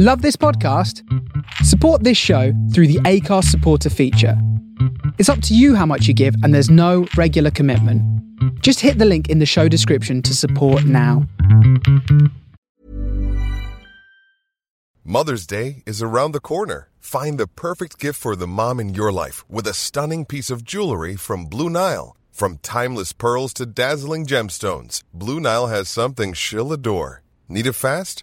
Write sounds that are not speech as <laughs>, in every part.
Love this podcast? Support this show through the Acast supporter feature. It's up to you how much you give, and there's no regular commitment. Just hit the link in the show description to support now. Mother's Day is around the corner. Find the perfect gift for the mom in your life with a stunning piece of jewelry from Blue Nile. From timeless pearls to dazzling gemstones, Blue Nile has something she'll adore. Need it fast?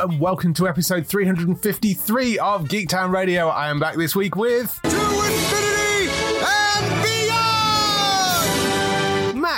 and welcome to episode 353 of Geektown Radio. I am back this week with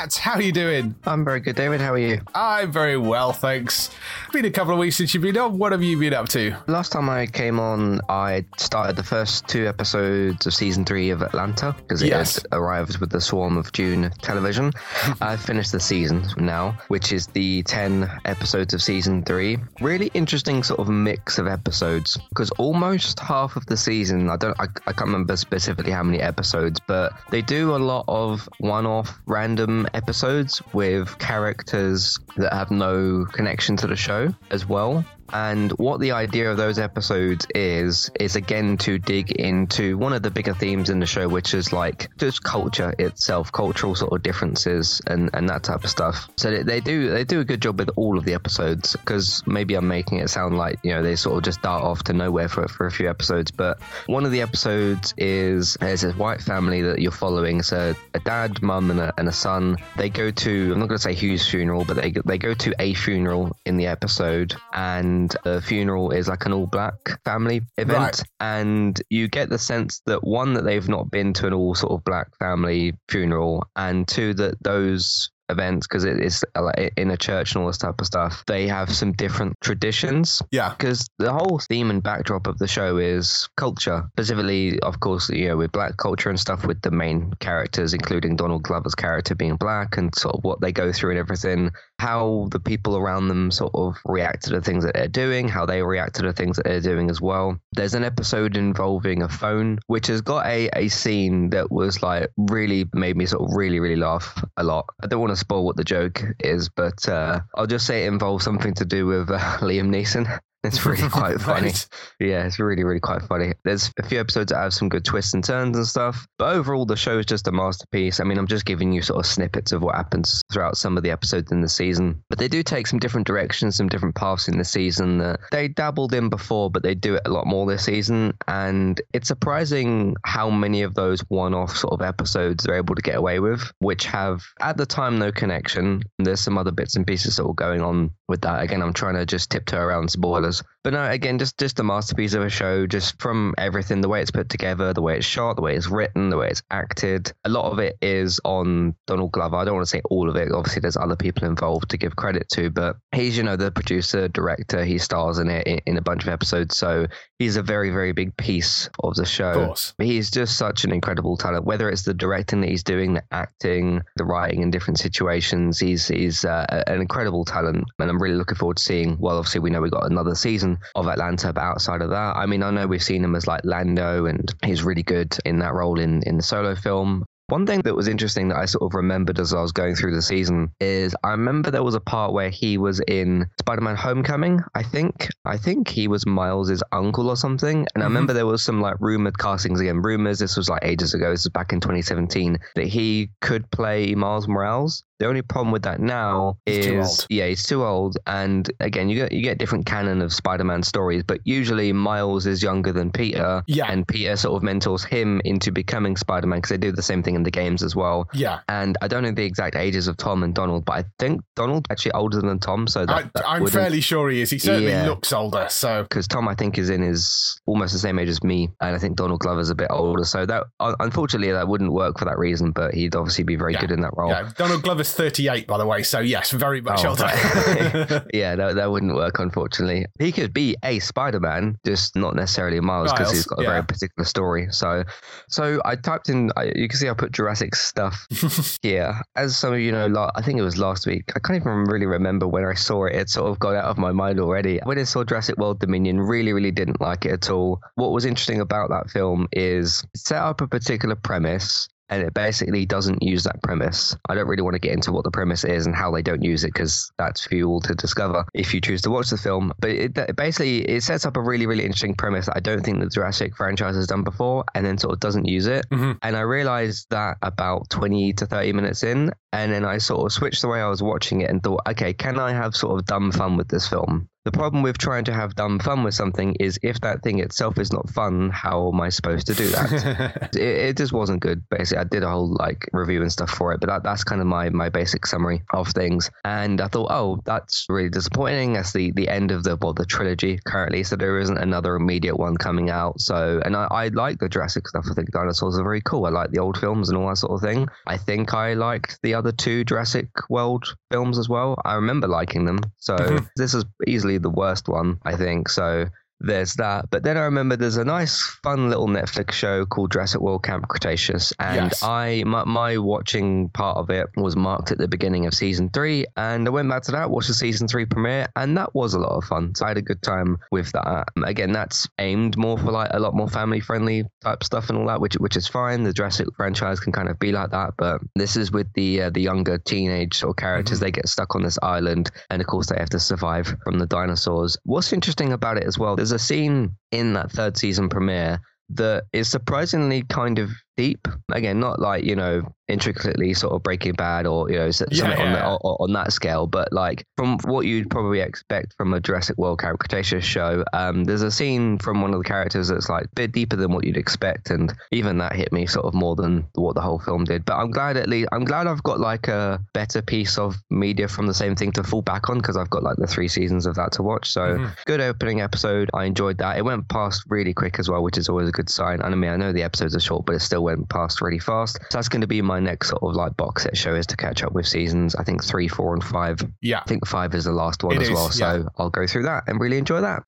Matt. How are you doing? I'm very good, David. How are you? I'm very well, thanks. Been a couple of weeks since you've been on. What have you been up to? Last time I came on, I started the first two episodes of season three of Atlanta because it Yes. arrived with the Swarm of June television. <laughs> I finished the season now, which is the 10 episodes of season three. Really interesting sort of mix of episodes because almost half of the season, I don't, I, I can't remember specifically how many episodes, but they do a lot of one off random episodes with characters that have no connection to the show as well. And what the idea of those episodes is, is again to dig into one of the bigger themes in the show, which is like just culture itself, cultural sort of differences and, and that type of stuff. So they, do they do a good job with all of the episodes because maybe I'm making it sound like, you know, they sort of just dart off to nowhere for, for a few episodes. But one of the episodes is there's a white family that you're following. So a dad, mum, and a, and a son. They go to, I'm not going to say whose funeral, but they, go- they go to a funeral in the episode. And the funeral is like an all black family event. Right. And you get the sense that one, that they've not been to an all sort of black family funeral, and two, that those events because it is uh, in a church and all this type of stuff they have some different traditions. Yeah. because the whole theme and backdrop of the show is culture. Specifically of course you know with black culture and stuff with the main characters including donald glover's character being black and sort of what they go through and everything how the people around them sort of react to the things that they're doing how they react to the things that they're doing as well. There's an episode involving a phone which has got a, a scene that was like really made me sort of really really laugh a lot. I don't want to spoil what the joke is but uh, i'll just say it involves something to do with uh, <laughs> liam neeson it's really <laughs> quite funny yeah, it's really, really quite funny. There's a few episodes that have some good twists and turns and stuff, but overall, the show is just a masterpiece. I mean, I'm just giving you sort of snippets of what happens throughout some of the episodes in the season, but they do take some different directions, some different paths in the season that they dabbled in before, but they do it a lot more this season. And it's surprising how many of those one off sort of episodes they're able to get away with, which have at the time no connection. There's some other bits and pieces that were going on with that. Again, I'm trying to just tiptoe around spoilers. But no, again, just just a masterpiece of a show, just from everything, the way it's put together, the way it's shot, the way it's written, the way it's acted. A lot of it is on Donald Glover. I don't want to say all of it. Obviously, there's other people involved to give credit to, but he's, you know, the producer, director. He stars in it in, in a bunch of episodes, so he's a very, very big piece of the show. Of course. He's just such an incredible talent. Whether it's the directing that he's doing, the acting, the writing in different situations, he's he's uh, an incredible talent, and I'm really looking forward to seeing. Well, obviously we know we've got another season of Atlanta, but outside of that, I mean, I know we've seen him as like Lando, and he's really good in that role in in the solo film. One thing that was interesting that I sort of remembered as I was going through the season is I remember there was a part where he was in Spider-Man Homecoming, I think. I think he was Miles's uncle or something. And I mm-hmm. remember there was some like rumored castings again, rumors. This was like ages ago. This was back in 2017 that he could play Miles Morales. The only problem with that now He's is yeah, he's too old. And again, you get you get different canon of Spider-Man stories, but usually Miles is younger than Peter, Yeah. and Peter sort of mentors him into becoming Spider-Man because they do the same thing in the games as well. Yeah. And I don't know the exact ages of Tom and Donald, but I think Donald actually older than Tom, so that, I, wouldn't- fairly sure he is. He certainly Yeah. looks older. So because Tom, I think, is in his almost the same age as me, and I think Donald Glover's a bit older. So that unfortunately that wouldn't work for that reason, but he'd obviously be very Yeah. good in that role. yeah, Donald Glover is 38, by the way. So yes, very much Oh, older. <laughs> yeah, that, that wouldn't work, unfortunately. He could be a Spider-Man, just not necessarily Miles, because he's got a yeah. very particular story. So, so I typed in. I, you can see I put Jurassic stuff <laughs> here. As some of you know, la- I think it was last week. I can't even really remember when I saw it. It sort of got out of my mind already. When I saw Jurassic World Dominion, really, really didn't like it at all. What was interesting about that film is it set up a particular premise and it basically doesn't use that premise. I don't really want to get into what the premise is and how they don't use it because that's for you all to discover if you choose to watch the film. But it, it basically it sets up a really really interesting premise that I don't think the Jurassic franchise has done before, and then sort of doesn't use it. Mhm. And I realized that about twenty to thirty minutes in, and then I sort of switched the way I was watching it and thought, okay, can I have sort of dumb fun with this film? The problem with trying to have dumb fun with something is if that thing itself is not fun, how am I supposed to do that? <laughs> it, it just wasn't good. Basically, I did a whole like review and stuff for it, but that, that's kind of my my basic summary of things. And I thought, oh, that's really disappointing. That's the the end of the well the trilogy currently, so there isn't another immediate one coming out. So, and I, I like the Jurassic stuff. I think dinosaurs are very cool. I like the old films and all that sort of thing. I think I liked the other two Jurassic World films as well. I remember liking them. So Mhm. this is easily the worst one, I think. So there's that. But then I remember there's a nice, fun little Netflix show called Jurassic World Camp Cretaceous, and Yes. I my, my watching part of it was marked at the beginning of season three, and I went back to that, watched the season three premiere, and that was a lot of fun. So I had a good time with that. Again, that's aimed more for like a lot more family friendly type stuff and all that, which which is fine. The Jurassic franchise can kind of be like that, but this is with the uh, the younger teenage sort of characters. They get stuck on this island, and of course they have to survive from the dinosaurs. What's interesting about it as well, there's a scene in that third season premiere that is surprisingly kind of deep. Again, not like you know intricately sort of Breaking Bad or you know s- Yeah, something on, the, on, on that scale, but like from what you'd probably expect from a Jurassic World Camp Cretaceous show, um, there's a scene from one of the characters that's like a bit deeper than what you'd expect, and even that hit me sort of more than what the whole film did. But I'm glad at least I'm glad I've got like a better piece of media from the same thing to fall back on because I've got like the three seasons of that to watch. So Mhm. good opening episode. I enjoyed that. It went past really quick as well, which is always a good sign. And I mean, I know the episodes are short, but it still went past really fast. So that's going to be my next sort of like box set show is to catch up with seasons. I think three, four, and five. yeah. I think five is the last one It as is, well. So yeah. I'll go through that and really enjoy that.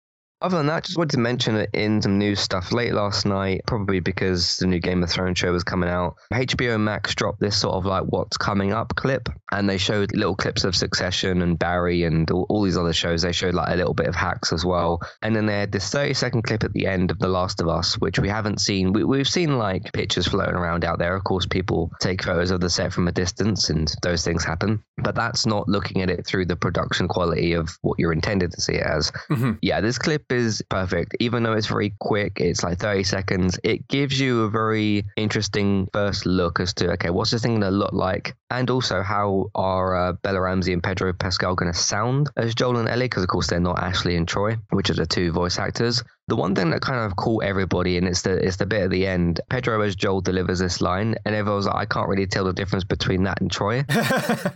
Other than that, just wanted to mention it in some new stuff late last night, probably because the new Game of Thrones show was coming out. HBO Max dropped this sort of like what's coming up clip, and they showed little clips of Succession and Barry and all, all these other shows. They showed like a little bit of hacks as well. And then they had this 30 second clip at the end of The Last of Us, which we haven't seen. We, we've seen like pictures floating around out there. Of course, people take photos of the set from a distance, and those things happen. But that's not looking at it through the production quality of what you're intended to see it as. Mhm. Yeah, this clip is perfect. Even though it's very quick, it's like 30 seconds. It gives you a very interesting first look as to, okay, what's this thing going to look like? And also, how are uh, Bella Ramsey and Pedro Pascal going to sound as Joel and Ellie? Because, of course, they're not Ashley and Troy, which are the two voice actors. The one thing that kind of caught everybody, and it's the it's the bit at the end. Pedro as Joel delivers this line, and everyone's like, I can't really tell the difference between that and Troy. <laughs>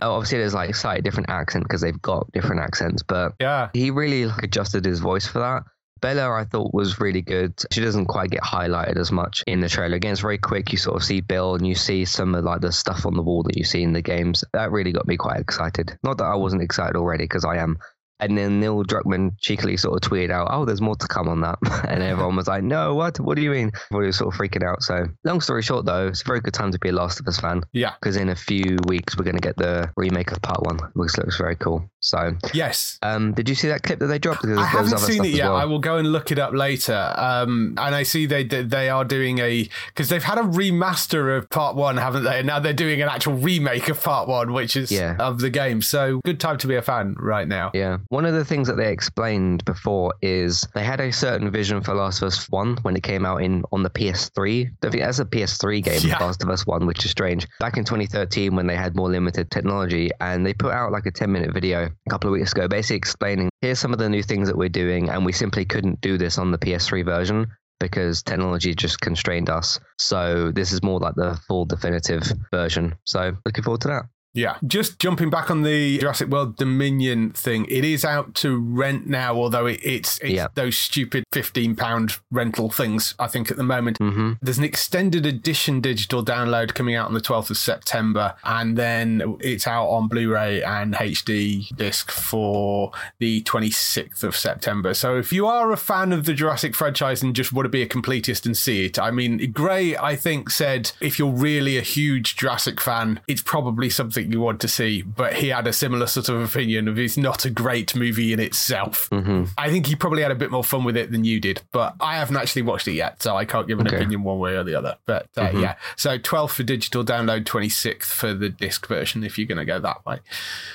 Oh, Obviously, there's like slightly different accent because they've got different accents, but yeah. he really like, adjusted his voice for that. Bella, I thought, was really good. She doesn't quite get highlighted as much in the trailer. Again, it's very quick. You sort of see Bill and you see some of like the stuff on the wall that you see in the games. That really got me quite excited. Not that I wasn't excited already, because I am. And then Neil Druckmann cheekily sort of tweeted out, "Oh, there's more to come on that," <laughs> and everyone was like, "No, what? What do you mean?" Everybody was sort of freaking out. So, long story short, though, it's a very good time to be a Last of Us fan Yeah. because in a few weeks we're going to get the remake of Part One, which looks very cool. So, Yes. um, did you see that clip that they dropped? Because I haven't seen it yet. well. I will go and look it up later. Um, and I see they they are doing a because they've had a remaster of Part One, haven't they? And now they're doing an actual remake of Part One, which is Yeah. of the game. So good time to be a fan right now. Yeah. One of the things that they explained before is they had a certain vision for Last of Us 1 when it came out in on the PS3. I think that's a PS3 game, Yeah. Last of Us 1, which is strange. Back in 2013 when they had more limited technology and they put out like a 10 minute video a couple of weeks ago basically explaining here's some of the new things that we're doing and we simply couldn't do this on the PS3 version because technology just constrained us. So this is more like the full definitive version. So looking forward to that. Yeah. Just jumping back on the Jurassic World Dominion thing, it is out to rent now, although it, it's, it's Yeah. those stupid £15 rental things, I think, at the moment. hmm There's an extended edition digital download coming out on the 12th of September, and then it's out on Blu ray and HD disc for the 26th of September. So if you are a fan of the Jurassic franchise and just want to be a completist and see it, I mean, Gray, I think, said if you're really a huge Jurassic fan, it's probably something you want to see, but he had a similar sort of opinion of it's not a great movie in itself. hmm I think he probably had a bit more fun with it than you did, but I haven't actually watched it yet, so I can't give an Okay. opinion one way or the other. But uh, Mhm. yeah, so 12th for digital download, 26th for the disc version if you're going to go that way.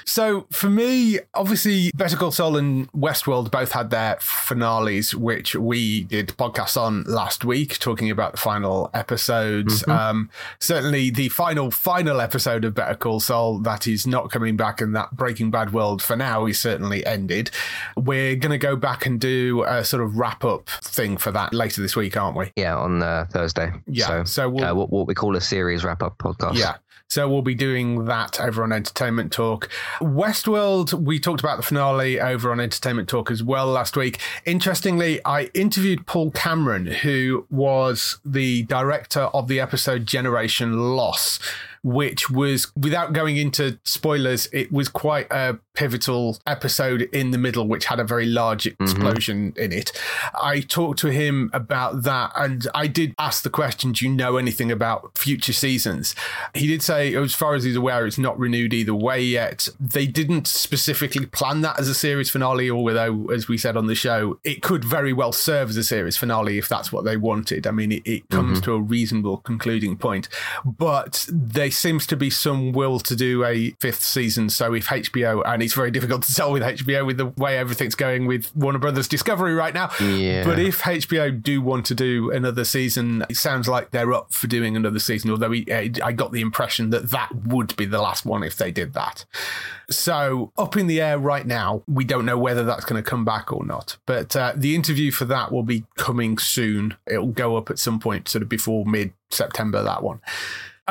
So for me, obviously, Better Call Saul and Westworld both had their finales, which we did podcasts on last week, talking about the final episodes. Um, certainly, the final final episode of Better Call Saul that is not coming back, and that Breaking Bad world for now is certainly ended. We're going to go back and do a sort of wrap up thing for that later this week, aren't we? Yeah, on uh, Thursday. Yeah, So, so we'll- uh, what, what we call a series wrap up podcast. Yeah. So we'll be doing that over on Entertainment Talk. Westworld, we talked about the finale over on Entertainment Talk as well last week. Interestingly, I interviewed Paul Cameron, who was the director of the episode Generation Loss, which was, without going into spoilers, it was quite a pivotal episode in the middle, which had a very large mm-hmm. explosion in it. I talked to him about that, and I did ask the question Do you know anything about future seasons? He did say, as far as he's aware, it's not renewed either way yet. They didn't specifically plan that as a series finale, although, as we said on the show, it could very well serve as a series finale if that's what they wanted. I mean, it, it comes mm-hmm. to a reasonable concluding point, but there seems to be some will to do a fifth season. So if HBO, and it's very difficult to tell with HBO with the way everything's going with Warner Brothers Discovery right now, Yeah. but if HBO do want to do another season, it sounds like they're up for doing another season. Although he, I got the impression that that would be the last one if they did that. So up in the air right now. We don't know whether that's going to come back or not. But uh, the interview for that will be coming soon. It'll go up at some point, sort of before mid September. That one.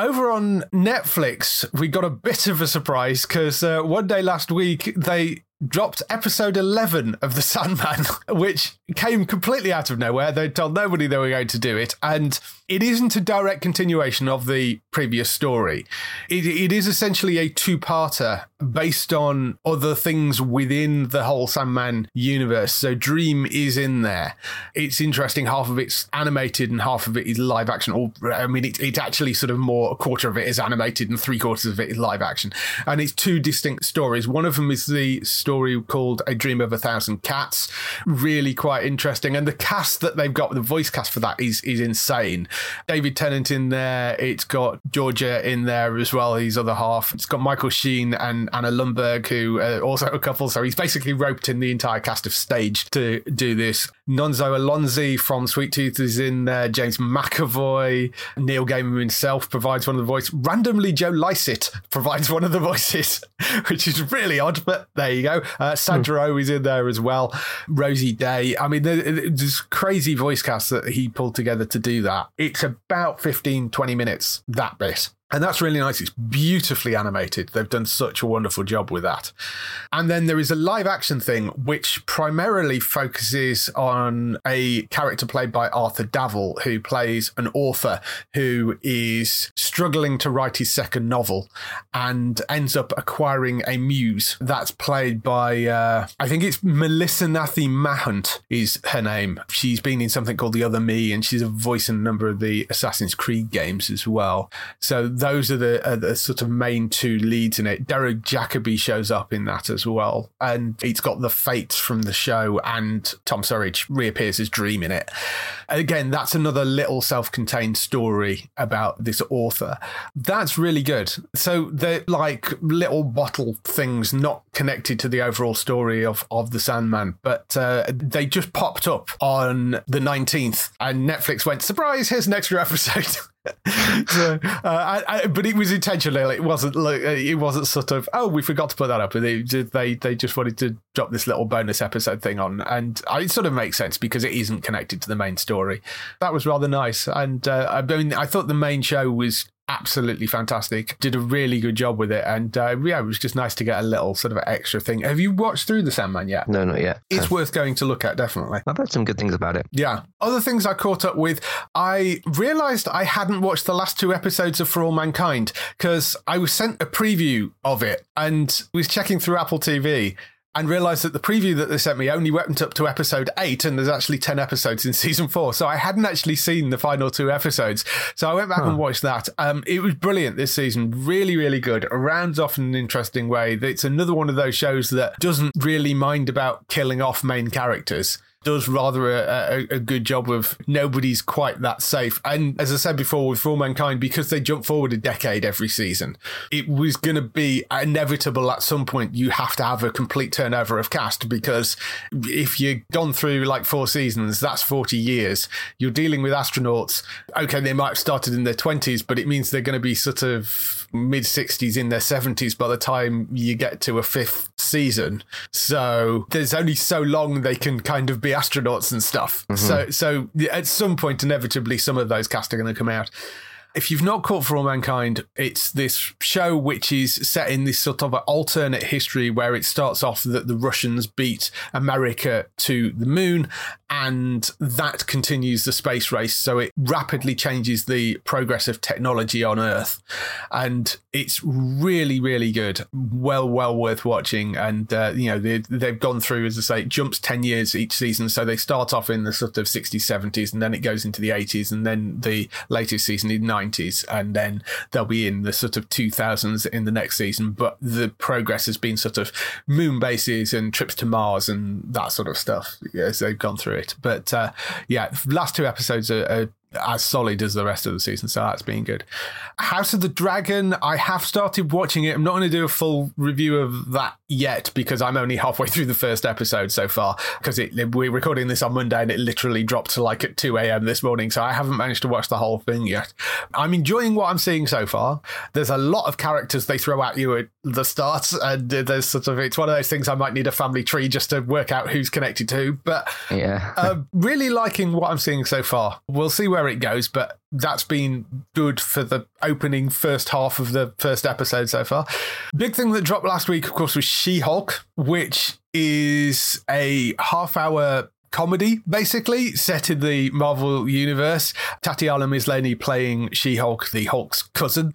Over on Netflix, we got a bit of a surprise because uh, one day last week they dropped episode 11 of The Sandman, <laughs> which came completely out of nowhere. They told nobody they were going to do it. And it isn't a direct continuation of the previous story. It, it is essentially a two parter based on other things within the whole Sandman universe. So Dream is in there. It's interesting. Half of it's animated and half of it is live action. Or, I mean, it, it's actually sort of more a quarter of it is animated and three quarters of it is live action. And it's two distinct stories. One of them is the story called A Dream of a Thousand Cats. Really quite interesting. And the cast that they've got, the voice cast for that is, is insane. David Tennant in there. It's got Georgia in there as well, his other half. It's got Michael Sheen and Anna Lundberg, who are also a couple. So he's basically roped in the entire cast of stage to do this. Nonso Anozie from Sweet Tooth is in there. James McAvoy. Neil Gaiman himself provides one of the voices. Randomly, Joe Lycett provides one of the voices, <laughs> which is really odd, but there you go. Uh, Sandra Oh is in there as well. Rosie Day. I mean, there- there's crazy voice cast that he pulled together to do that. It's about 15, 20 minutes, that bit. And that's really nice. It's beautifully animated. They've done such a wonderful job with that. And then there is a live action thing, which primarily focuses on a character played by Arthur Darvill, who plays an author who is struggling to write his second novel and ends up acquiring a muse that's played by, uh, I think it's Melissanthi Mahut is her name. She's been in something called The Other Me, and she's a voice in a number of the Assassin's Creed games as well. So those are the, are the sort of main two leads in it. Derek Jacobi shows up in that as well, and it's got the Fates from the show, and Tom Sturridge reappears as Dream in it. Again, that's another little self-contained story about this author. That's really good. So they're like little bottle things, not connected to the overall story of of the Sandman, but uh, they just popped up on the nineteenth, and Netflix went, "Surprise! Here's an extra episode." <laughs> <laughs> so, uh, I, I, but it was intentional. It wasn't like it wasn't sort of oh we forgot to put that up. They they they just wanted to drop this little bonus episode thing on, and uh, it sort of makes sense because it isn't connected to the main story. That was rather nice, and uh, I mean I thought the main show was absolutely fantastic. Did a really good job with it, and uh, yeah, it was just nice to get a little sort of extra thing. Have you watched through the Sandman yet? No, not yet. It's worth going to look at, definitely. I've heard some good things about it. Yeah. Other things I caught up with, I realized I hadn't watched the last two episodes of For All Mankind because I was sent a preview of it and was checking through Apple TV and realized that the preview that they sent me only went up to episode eight, and there's actually 10 episodes in <laughs> season four. So I hadn't actually seen the final two episodes. So I went back huh. and watched that. Um, it was brilliant this season. Really, really good. It rounds off in an interesting way. It's another one of those shows that doesn't really mind about killing off main characters does rather a, a, a, good job of nobody's quite that safe. And as I said before, with For All Mankind, because they jump forward a decade every season, it was going to be inevitable at some point you have to have a complete turnover of cast because if you've gone through like four seasons, that's 40 years. You're dealing with astronauts. Okay, they might have started in their 20s, but it means they're going to be sort of mid 60s in their 70s by the time you get to a fifth season. So there's only so long they can kind of be astronauts and stuff. Mm-hmm. So so at some point, inevitably, some of those cast are going to come out. If you've not caught For All Mankind, it's this show which is set in this sort of alternate history where it starts off that the Russians beat America to the moon and that continues the space race. So it rapidly changes the progress of technology on Earth. And it's really, really good. Well, well worth watching. And, uh, you know, they, they've gone through, as I say, it jumps 10 years each season. So they start off in the sort of 60s, 70s, and then it goes into the 80s, and then the latest season in 90s, and then they'll be in the sort of 2000s in the next season. But the progress has been sort of moon bases and trips to Mars and that sort of stuff as they've gone through it. But uh, yeah, last two episodes are, are as solid as the rest of the season. So that's been good. House of the Dragon, I have started watching it. I'm not going to do a full review of that yet because I'm only halfway <laughs> through the first episode so far. Because we're recording this on Monday and it literally dropped to like at 2 a.m. this morning. So I haven't managed to watch the whole thing yet. I'm enjoying what I'm seeing so far. There's a lot of characters they throw at you at the start. And there's sort of, it's one of those things I might need a family tree just to work out who's connected to. But yeah, uh, really liking what I'm seeing so far. We'll see where it goes, but that's been good for the opening first half of the first episode so far. Big thing that dropped last week, of course, was She Hulk, which is a half hour comedy, basically, set in the Marvel universe. Tatiana Maslany playing She Hulk, the Hulk's cousin.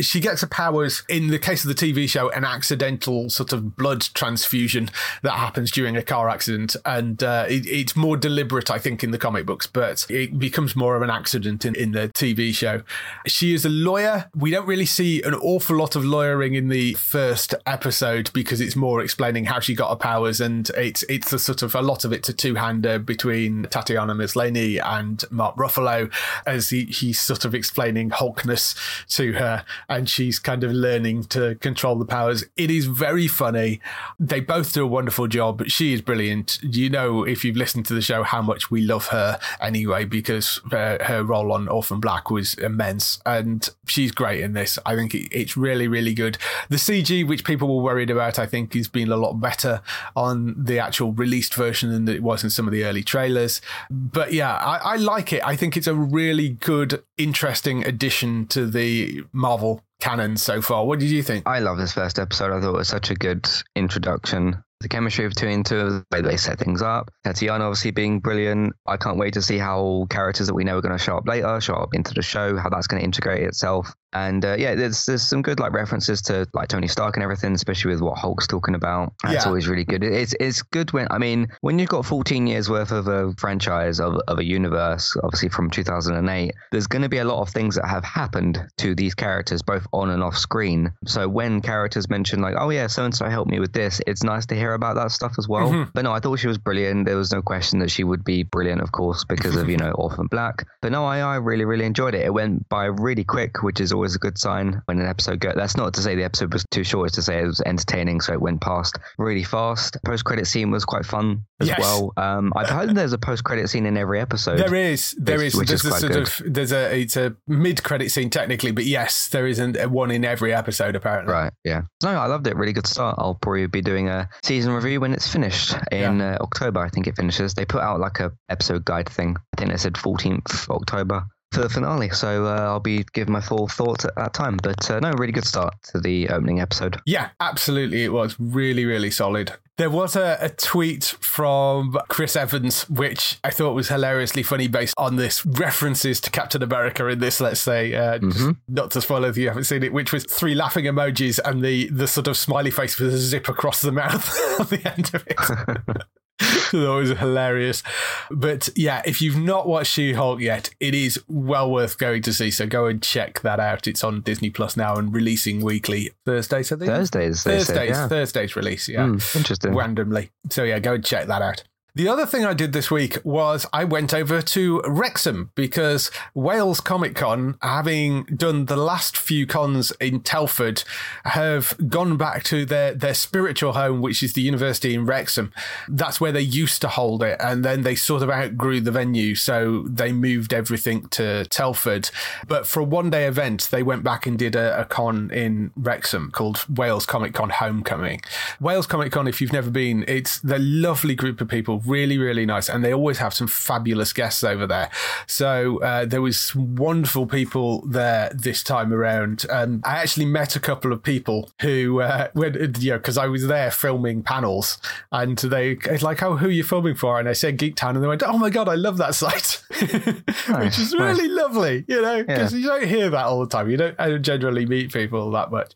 She gets her powers, in the case of the TV show, an accidental sort of blood transfusion that happens during a car accident. And uh, it, it's more deliberate, I think, in the comic books, but it becomes more of an accident in, in the TV show. She is a lawyer. We don't really see an awful lot of lawyering in the first episode because it's more explaining how she got her powers, and it's it's a sort of a lot of it's a two hand between Tatiana Maslany and Mark Ruffalo as he, he's sort of explaining Hulkness to her and she's kind of learning to control the powers. It is very funny. They both do a wonderful job. She is brilliant. You know, if you've listened to the show, how much we love her anyway, because uh, her role on Orphan Black was immense and she's great in this. I think it, it's really, really good. The CG, which people were worried about, I think has been a lot better on the actual released version than it was in some of the early trailers. But yeah, I, I like it. I think it's a really good, interesting addition to the Marvel canon so far. What did you think? I love this first episode. I thought it was such a good introduction the chemistry between two of the way they set things up. Tatiana obviously being brilliant. I can't wait to see how characters that we know are going to show up later show up into the show, how that's going to integrate itself. And uh, yeah, there's there's some good like references to like Tony Stark and everything, especially with what Hulk's talking about. That's yeah. always really good. It's it's good when I mean when you've got 14 years worth of a franchise of, of a universe, obviously from 2008. There's going to be a lot of things that have happened to these characters both on and off screen. So when characters mention like, oh yeah, so and so helped me with this, it's nice to hear about that stuff as well. Mm-hmm. But no, I thought she was brilliant. There was no question that she would be brilliant, of course, because of you know <laughs> Orphan Black. But no, I I really really enjoyed it. It went by really quick, which is always a good sign when an episode goes. That's not to say the episode was too short, it's to say it was entertaining, so it went past really fast. Post credit scene was quite fun as yes. well. Um, I've heard there's a post credit scene in every episode. There is, there which, is. Which there's is a sort good. of there's a it's a mid credit scene technically, but yes, there isn't one in every episode apparently. Right. Yeah. No, I loved it. Really good start. I'll probably be doing a season review when it's finished in yeah. uh, October. I think it finishes. They put out like a episode guide thing. I think they said 14th October. For the finale. So uh, I'll be giving my full thoughts at that time. But uh, no, really good start to the opening episode. Yeah, absolutely. It was really, really solid. There was a, a, tweet from Chris Evans, which I thought was hilariously funny based on this references to Captain America in this, let's say, uh, mm-hmm. not to spoil if you haven't seen it, which was three laughing emojis and the, the sort of smiley face with a zip across the mouth <laughs> at the end of it. <laughs> <laughs> that was hilarious. But yeah, if you've not watched She Hulk yet, it is well worth going to see. So go and check that out. It's on Disney Plus now and releasing weekly Thursdays, I think. Thursdays. Thursdays. Said, yeah. Thursdays release. Yeah. Mm, interesting. Randomly. So yeah, go and check that out. The other thing I did this week was I went over to Wrexham because Wales Comic Con, having done the last few cons in Telford, have gone back to their, their spiritual home, which is the university in Wrexham. That's where they used to hold it. And then they sort of outgrew the venue. So they moved everything to Telford. But for a one day event, they went back and did a, a con in Wrexham called Wales Comic Con Homecoming. Wales Comic Con, if you've never been, it's the lovely group of people really, really nice. And they always have some fabulous guests over there. So uh, there was wonderful people there this time around. And I actually met a couple of people who, uh, <laughs> when, you know, because I was there filming panels and they, it's like, oh, who are you filming for? And I said Geektown and they went, oh my God, I love that site, <laughs> which is really nice. lovely, you know, because yeah. you don't hear that all the time. You don't, I don't generally meet people that much.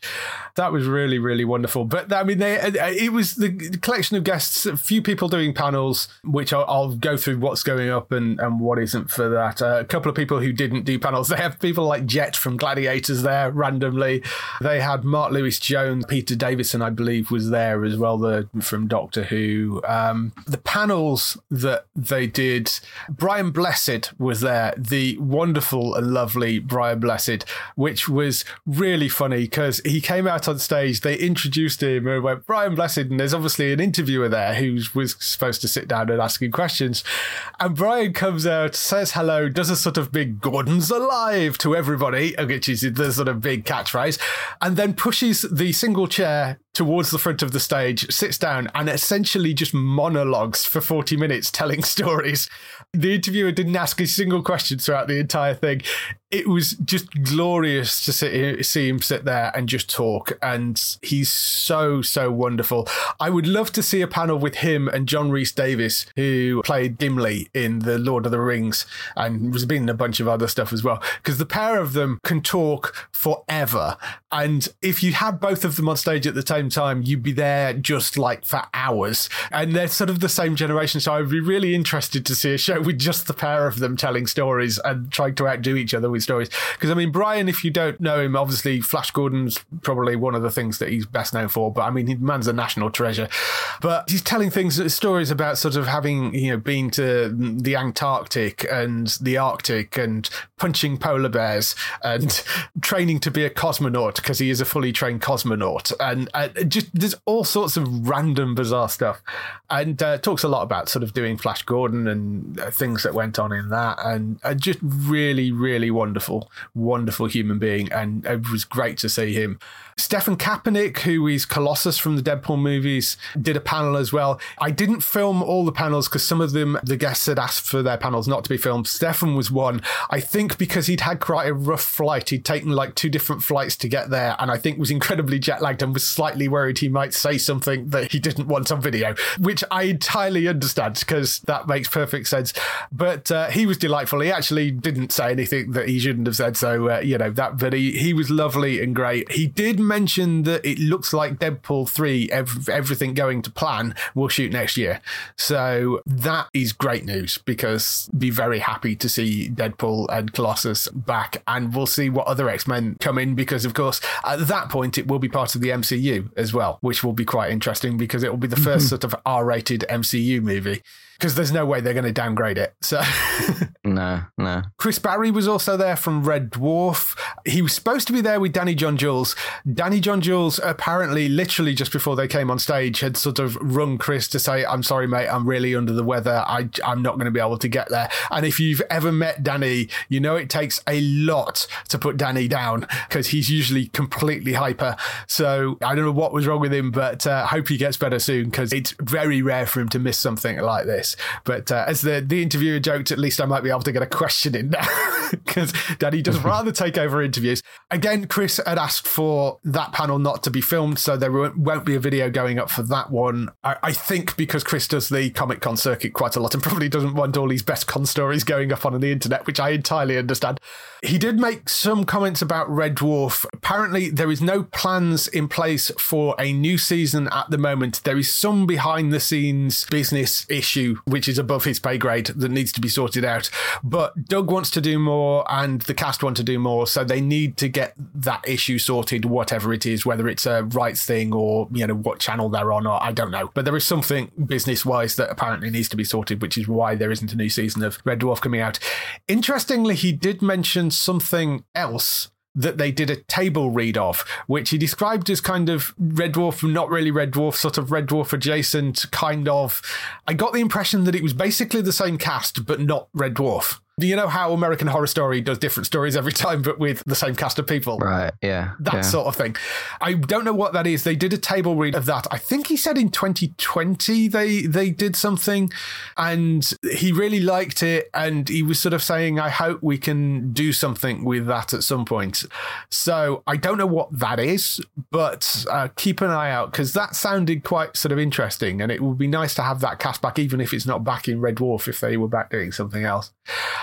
That was really, really wonderful. But I mean, they, it was the collection of guests, a few people doing panels, which I'll, I'll, go through what's going up and, and what isn't for that. Uh, a couple of people who didn't do panels. <laughs> They have people like Jet from Gladiators there randomly. They had Mark Lewis Jones, Peter Davison, I believe, was there as well, the from Doctor Who. Um, the panels that they did, Brian Blessed was there, the wonderful and lovely Brian Blessed, which was really funny because he came out on stage, they introduced him and went, Brian Blessed, and there's obviously an interviewer there who was supposed to sit down and asking questions. And Brian comes out, says hello, does a sort of big Gordon's alive to everybody, which is the sort of big catchphrase, and then pushes the single chair towards the front of the stage, sits down, and essentially just monologues for 40 minutes telling <laughs> stories. The interviewer didn't ask a single question throughout the entire thing. It was just glorious to sit, see him sit there and just talk. And he's so, so wonderful. I would love to see a panel with him and John Rhys-Davies, who played Gimli in The Lord of the Rings and was been in a bunch of other stuff as well. Because the pair of them can talk forever. And if you had both of them on stage at the same time, you'd be there just like for hours. And they're sort of the same generation. So I'd be really interested to see a show with just the pair of them telling stories and trying to outdo each other with stories. Because I mean, Brian, if you don't know him, obviously Flash Gordon's probably one of the things that he's best known for. But I mean, he man's a national treasure. But he's telling things, stories about sort of having, you know, been to the Antarctic and the Arctic and punching polar bears and <laughs> training to be a cosmonaut because he is a fully trained cosmonaut. And uh, just there's all sorts of random, bizarre stuff. And uh, talks a lot about sort of doing Flash Gordon and uh, things that went on in that. And uh, just really, really wonderful, wonderful human being. And it was great to see him. Stefan Kapanik, who is Colossus from the Deadpool movies, did a panel as well. I didn't film all the panels because some of them, the guests had asked for their panels not to be filmed. Stefan was one. I think because he'd had quite a rough flight, he'd taken like two different flights to get there, and I think was incredibly jet lagged and was slightly worried he might say something that he didn't want on video, which I entirely understand because that makes perfect sense. But uh, he was delightful. He actually didn't say anything that he shouldn't have said. So, uh, you know, that, but he, he was lovely and great. He did mention that it looks like Deadpool 3, ev- everything going to plan, will shoot next year. So that is great news because be very happy to see Deadpool and Colossus back. And we'll see what other X Men come in because, of course, at that point, it will be part of the MCU as well, which will be quite interesting because it will be the 1st mm-hmm. sort of R rated MCU movie because there's no way they're going to downgrade it. So <laughs> no, no. Chris Barrie was also there from Red Dwarf. He was supposed to be there with Danny John Jules. Danny John Jules apparently, literally just before they came on stage, had sort of rung Chris to say, "I'm sorry, mate, I'm really under the weather. I, I'm not going to be able to get there." And if you've ever met Danny, you know it takes a lot to put Danny down because he's usually completely hyper. So I don't know what was wrong with him, but I uh, hope he gets better soon because it's very rare for him to miss something like this. But uh, as the, the interviewer joked, at least I might be able to get a question in now. <laughs> because Danny does <laughs> rather take over interviews. Again, Chris had asked for that panel not to be filmed, so there won't be a video going up for that one. I, I think because Chris does the Comic Con circuit quite a lot and probably doesn't want all these best con stories going up on the internet, which I entirely understand. He did make some comments about Red Dwarf. Apparently, there is no plans in place for a new season at the moment. There is some behind the scenes business issue, which is above his pay grade, that needs to be sorted out. But Doug wants to do more and the cast want to do more. So they need to get that issue sorted, whatever it is, whether it's a rights thing or, you know, what channel they're on, or I don't know. But there is something business wise that apparently needs to be sorted, which is why there isn't a new season of Red Dwarf coming out. Interestingly, he did mention something else that they did a table read of, which he described as kind of Red Dwarf, not really Red Dwarf, sort of Red Dwarf adjacent, kind of. I got the impression that it was basically the same cast, but not Red Dwarf you know how American Horror Story does different stories every time, but with the same cast of people? Right. Yeah. That yeah. sort of thing. I don't know what that is. They did a table read of that. I think he said in 2020 they they did something, and he really liked it, and he was sort of saying, "I hope we can do something with that at some point." So I don't know what that is, but uh, keep an eye out because that sounded quite sort of interesting, and it would be nice to have that cast back, even if it's not back in Red Dwarf, if they were back doing something else.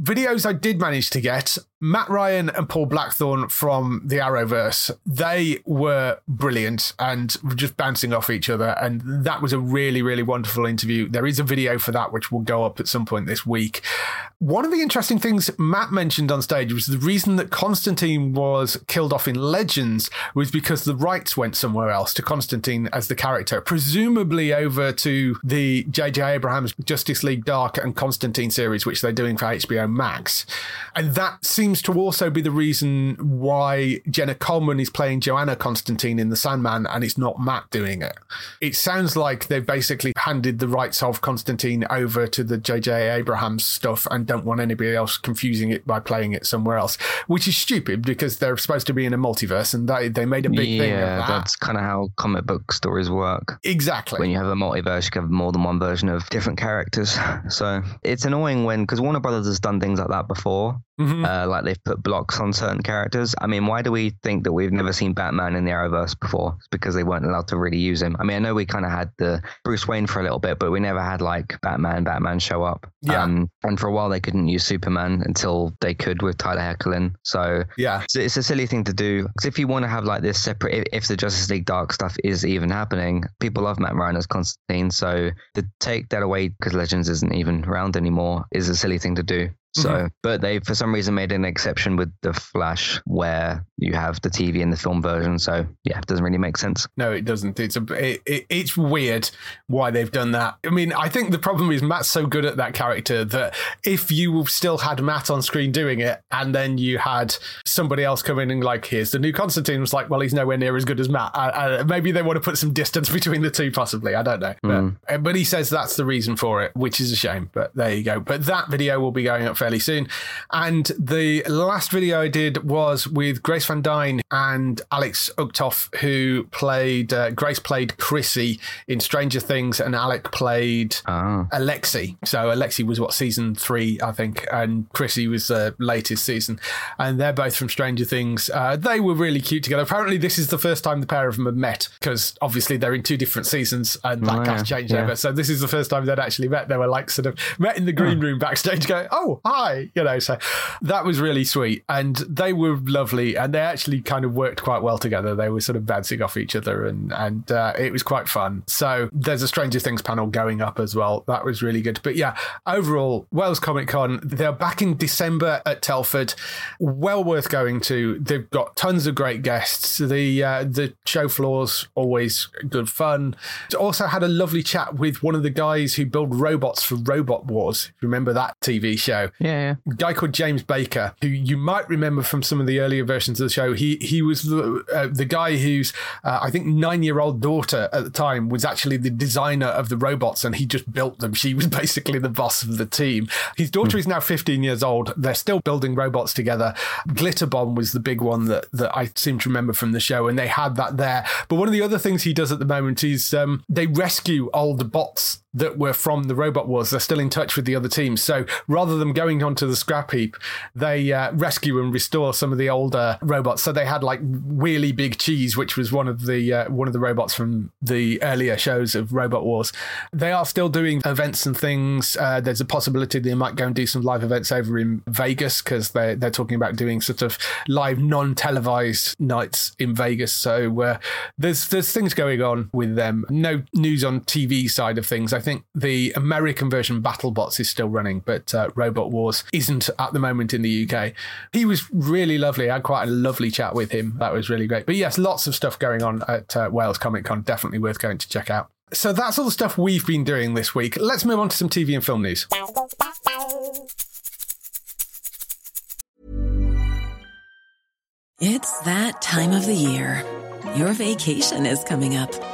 Videos I did manage to get Matt Ryan and Paul Blackthorne from the Arrowverse, they were brilliant and just bouncing off each other. And that was a really, really wonderful interview. There is a video for that, which will go up at some point this week. One of the interesting things Matt mentioned on stage was the reason that Constantine was killed off in Legends was because the rights went somewhere else to Constantine as the character, presumably over to the J.J. Abrams Justice League Dark and Constantine series, which they're doing for HBO Max. And that seems to also be the reason why Jenna Coleman is playing Joanna Constantine in The Sandman and it's not Matt doing it. It sounds like they've basically handed the rights of Constantine over to the J.J. Abrams stuff and don't want anybody else confusing it by playing it somewhere else, which is stupid because they're supposed to be in a multiverse and they, they made a big yeah, thing of that. that's kind of how comic book stories work. Exactly. When you have a multiverse, you can have more than one version of different characters. <laughs> So it's annoying when, because Warner Brothers has done things like that before. Mm-hmm. Uh, like they've put blocks on certain characters. I mean, why do we think that we've never seen Batman in the Arrowverse before? It's because they weren't allowed to really use him. I mean, I know we kind of had the Bruce Wayne for a little bit, but we never had like Batman, Batman show up. Yeah. Um, and for a while, they couldn't use Superman until they could with Tyler Hoechlin. So yeah, it's, it's a silly thing to do. Because if you want to have like this separate, if, if the Justice League Dark stuff is even happening, people love Matt Ryan as Constantine. So to take that away because Legends isn't even around anymore is a silly thing to do. So, mm-hmm. but they for some reason made an exception with the Flash, where you have the TV and the film version. So, yeah, it doesn't really make sense. No, it doesn't. It's a it, it, it's weird why they've done that. I mean, I think the problem is Matt's so good at that character that if you still had Matt on screen doing it, and then you had somebody else come in and like, here's the new Constantine, was like, well, he's nowhere near as good as Matt. Uh, uh, maybe they want to put some distance <laughs> between the two, possibly. I don't know, mm. but but he says that's the reason for it, which is a shame. But there you go. But that video will be going up fairly soon. And the last video I did was with Grace Van Dien and Alec Utgoff, who played, uh, Grace played Chrissy in Stranger Things, and Alec played oh. Alexei. So Alexi was what, season three, I think, and Chrissy was the latest season. And they're both from Stranger Things. Uh, they were really cute together. Apparently, this is the first time the pair of them have met because obviously they're in two different seasons and that oh, cast yeah. changed yeah. over. So this is the first time they'd actually met. They were like sort of met in the green room backstage going, oh, hi, you know, so that was really sweet. And they were lovely and they actually kind of worked quite well together. They were sort of bouncing off each other and, and uh, it was quite fun. So there's a Stranger Things panel going up as well. That was really good. But yeah, overall, Wales Comic Con, they're back in December at Telford. Well worth going to. They've got tons of great guests. The, uh, the show floor's always good fun. Also had a lovely chat with one of the guys who build robots for Robot Wars. Remember that TV show? Yeah, yeah. Guy called James Baker, who you might remember from some of the earlier versions of the show. He he was the uh, the guy whose uh, I think nine year old daughter at the time was actually the designer of the robots, and he just built them. She was <laughs> basically the boss of the team. His daughter mm. is now 15 years old. They're still building robots together. Glitter Bomb was the big one that that I seem to remember from the show, and they had that there. But one of the other things he does at the moment is um, they rescue old bots that were from the Robot Wars. They're still in touch with the other teams. So rather than going onto the scrap heap, they uh, rescue and restore some of the older robots. So they had like Wheelie Big Cheese, which was one of the uh, one of the robots from the earlier shows of Robot Wars. They are still doing events and things. Uh, there's a possibility they might go and do some live events over in Vegas because they're they're talking about doing sort of live non televised nights in Vegas. So uh, there's there's things going on with them. No news on TV side of things. I think the American version BattleBots is still running, but uh, Robot Wars isn't at the moment in the UK. He was really lovely. I had quite a lovely chat with him. That was really great. But yes, lots of stuff going on at uh, Wales Comic Con. Definitely worth going to check out. So that's all the stuff we've been doing this week. Let's move on to some TV and film news. It's that time of the year. Your vacation is coming up.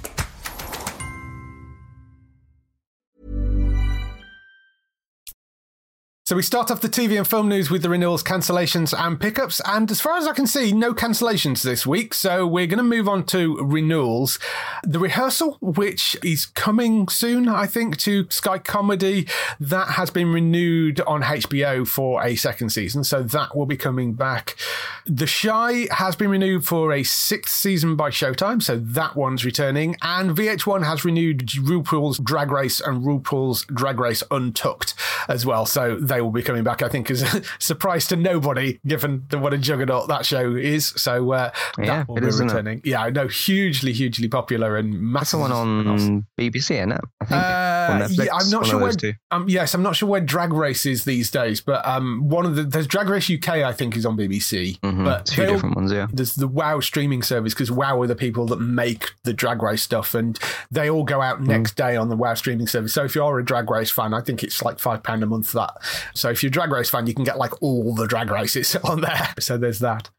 So we start off the TV and film news with the renewals, cancellations, and pickups. And as far as I can see, no cancellations this week. So we're going to move on to renewals. The rehearsal, which is coming soon, I think, to Sky Comedy, that has been renewed on HBO for a second season. So that will be coming back. The Chi has been renewed for a sixth season by Showtime. So that one's returning. And VH1 has renewed RuPaul's Drag Race and RuPaul's Drag Race Untucked as well. So they will be coming back, I think, is <laughs> a surprise to nobody, given the, what a juggernaut that show is. So uh, Yeah, that will it be is, isn't it? returning. Yeah, I know, hugely, hugely popular and That's the massive. one on BBC, isn't it? I think. Uh, Netflix, yeah, I'm not sure where. Um, yes, I'm not sure where Drag Race is these days, but um, one of the there's Drag Race UK, I think, is on BBC. Mhm, But two different ones, yeah. there's the WoW streaming service because WoW are the people that make the Drag Race stuff, and they all go Mm. out next day on the WoW streaming service. So if you're a Drag Race fan, I think it's like five pound a month for that. So if you're a Drag Race fan, you can get like all the Drag Races <laughs> on there. So there's that.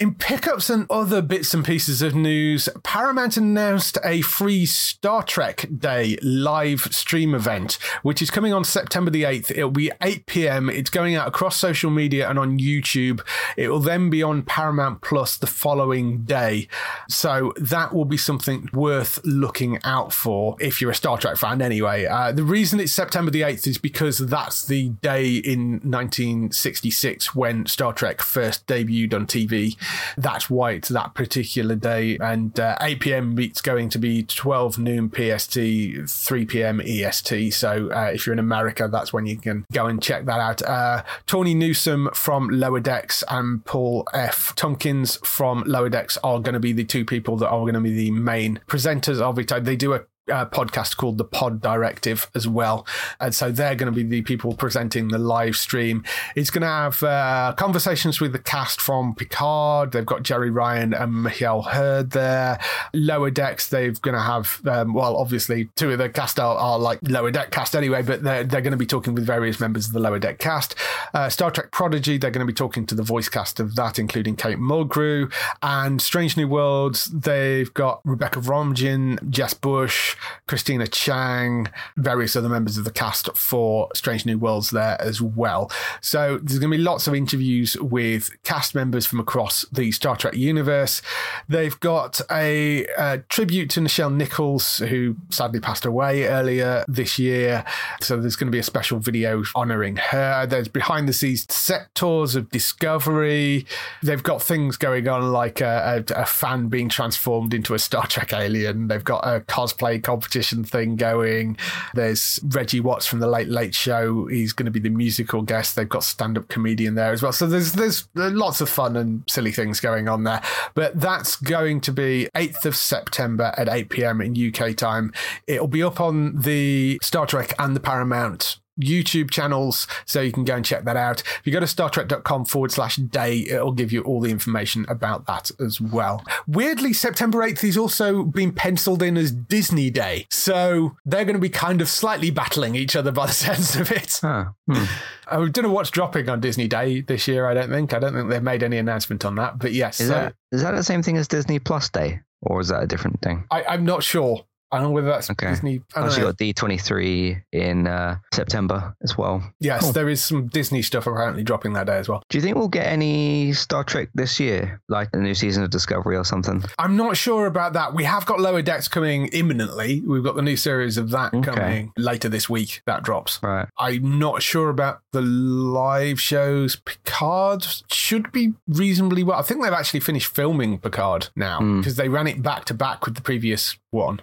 In pickups and other bits and pieces of news, Paramount announced a free Star Trek Day live stream event, which is coming on September the 8th. It'll be 8 p.m. It's going out across social media and on YouTube. It will then be on Paramount Plus the following day. So that will be something worth looking out for if you're a Star Trek fan anyway. Uh, the reason it's September the 8th is because that's the day in 1966 when Star Trek first debuted on TV. That's why it's that particular day. And uh, 8 p.m. it's going to be 12 noon PST, 3 p.m. EST. So uh, if you're in America, that's when you can go and check that out. Uh, Tawny Newsome from Lower Decks and Paul F. Tompkins from Lower Decks are going to be the two people that are going to be the main presenters of it. They do a uh, podcast called the Pod Directive as well. And so they're going to be the people presenting the live stream. It's going to have uh, conversations with the cast from Picard. They've got Jeri Ryan and Michelle Hurd there. Lower Decks, they're going to have, um, well, obviously, two of the cast are, are like Lower Deck cast anyway, but they're, they're going to be talking with various members of the Lower Deck cast. Uh, Star Trek Prodigy, they're going to be talking to the voice cast of that, including Kate Mulgrew. And Strange New Worlds, they've got Rebecca Romijn, Jess Bush, Christina Chong, various other members of the cast for Strange New Worlds there as well. So there's going to be lots of interviews with cast members from across the Star Trek universe. They've got a, uh tribute to Nichelle Nichols, who sadly passed away earlier this year. So there's going to be a special video honoring her. There's behind the scenes set tours of Discovery. They've got things going on like a, a, a fan being transformed into a Star Trek alien. They've got a cosplay competition thing going. There's Reggie Watts from the Late Late Show. He's going to be the musical guest. They've got stand-up comedian there as well. So there's there's lots of fun and silly things going on there. But that's going to be 8th of September at 8 p.m. in UK time. It'll be up on the Star Trek and the Paramount YouTube channels, so you can go and check that out. If you go to Star StarTrek.com forward slash day, it'll give you all the information about that as well. Weirdly, September 8th is also being penciled in as Disney Day. So they're going to be kind of slightly battling each other by the <laughs> sense of it. Huh. Hmm. I don't know what's dropping on Disney Day this year, I don't think. I don't think they've made any announcement on that. But yes, Is so that is that the same thing as Disney Plus Day, or is that a different thing? I, I'm not sure. I don't know whether that's Okay. Disney. I Also, got D twenty three in uh, September as well. Yes, Cool. there is some Disney stuff apparently dropping that day as well. Do you think we'll get any Star Trek this year, like a new season of Discovery or something? I'm not sure about that. We have got Lower Decks coming imminently. We've got the new series of that Okay. coming later this week. That drops. Right. I'm not sure about the live shows. Picard should be reasonably well. I think they've actually finished filming Picard now Hmm. because they ran it back to back with the previous one.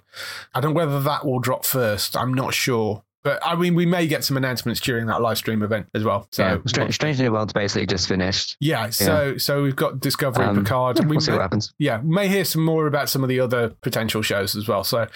I don't know whether that will drop first. I'm not sure. But I mean, we may get some announcements during that live stream event as well. So, yeah. Strange, Strange New World's basically just finished. yeah. So, so we've got Discovery, Um, Picard. yeah, We we'll see may- what happens. yeah, may hear some more about some of the other potential shows as well. So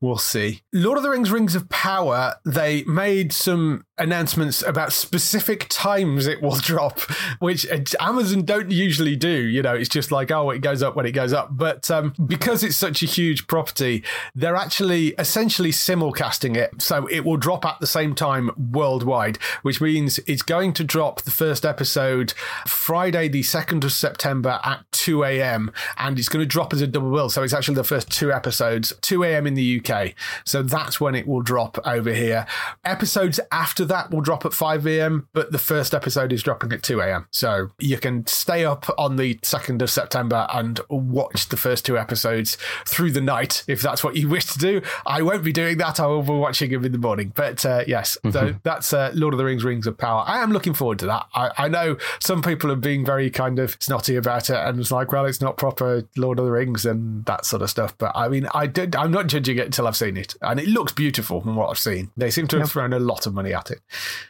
we'll see. Lord of the Rings Rings of Power, they made some announcements about specific times it will <laughs> drop, which Amazon don't usually do. You know, it's just like, oh, it goes up when it goes up. But um, because it's such a huge property, they're actually essentially simulcasting it. So it will drop at the same time worldwide, which means it's going to drop the first episode Friday, the 2nd of September at 2 a.m. And it's going to drop as a double bill. So it's actually the first two episodes, 2 a.m. in the UK. So that's when it will drop over here. Episodes after that will drop at 5 a.m., but the first episode is dropping at 2 a.m. So you can stay up on the 2nd of September and watch the first two episodes through the night if that's what you wish to do. I won't be doing that. I will be watching them in the morning. But uh, yes, so that's uh, Lord of the Rings Rings of Power. I am looking forward to that. I, I know some people are being very kind of snotty about it and it's like, well, it's not proper Lord of the Rings and that sort of stuff. But I mean, I did, I'm not judging it until I've seen it. And it looks beautiful from what I've seen. They seem to have thrown a lot of money at it.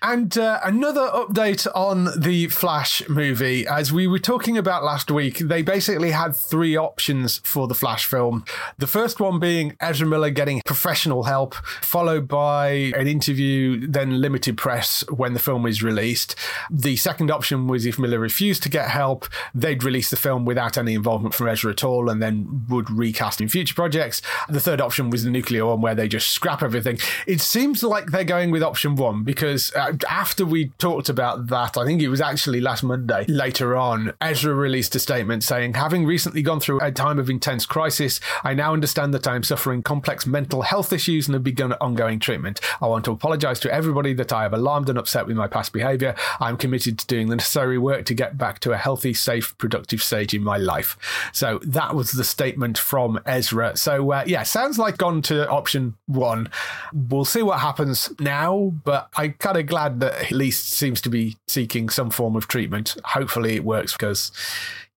And uh, another update on the Flash movie. As we were talking about last week, they basically had three options for the Flash film. The first one being Ezra Miller getting professional help, followed by an interview, then limited press when the film is released. The second option was if Miller refused to get help, they'd release the film without any involvement from Ezra at all and then would recast in future projects. The third option was the nuclear one where they just scrap everything. It seems like they're going with option one because uh, after we talked about that, I think it was actually last Monday, later on, Ezra released a statement saying, Having recently gone through a time of intense crisis, I now understand that I am suffering complex mental health issues and have begun ongoing treatment. I want to apologize to everybody that I have alarmed and upset with my past behavior. I'm committed to doing the necessary work to get back to a healthy, safe, productive stage in my life. So that was the statement from Ezra. So, uh, yeah, sounds like gone to option one. We'll see what happens now, but I'm kind of glad that at least seems to be seeking some form of treatment. Hopefully it works because,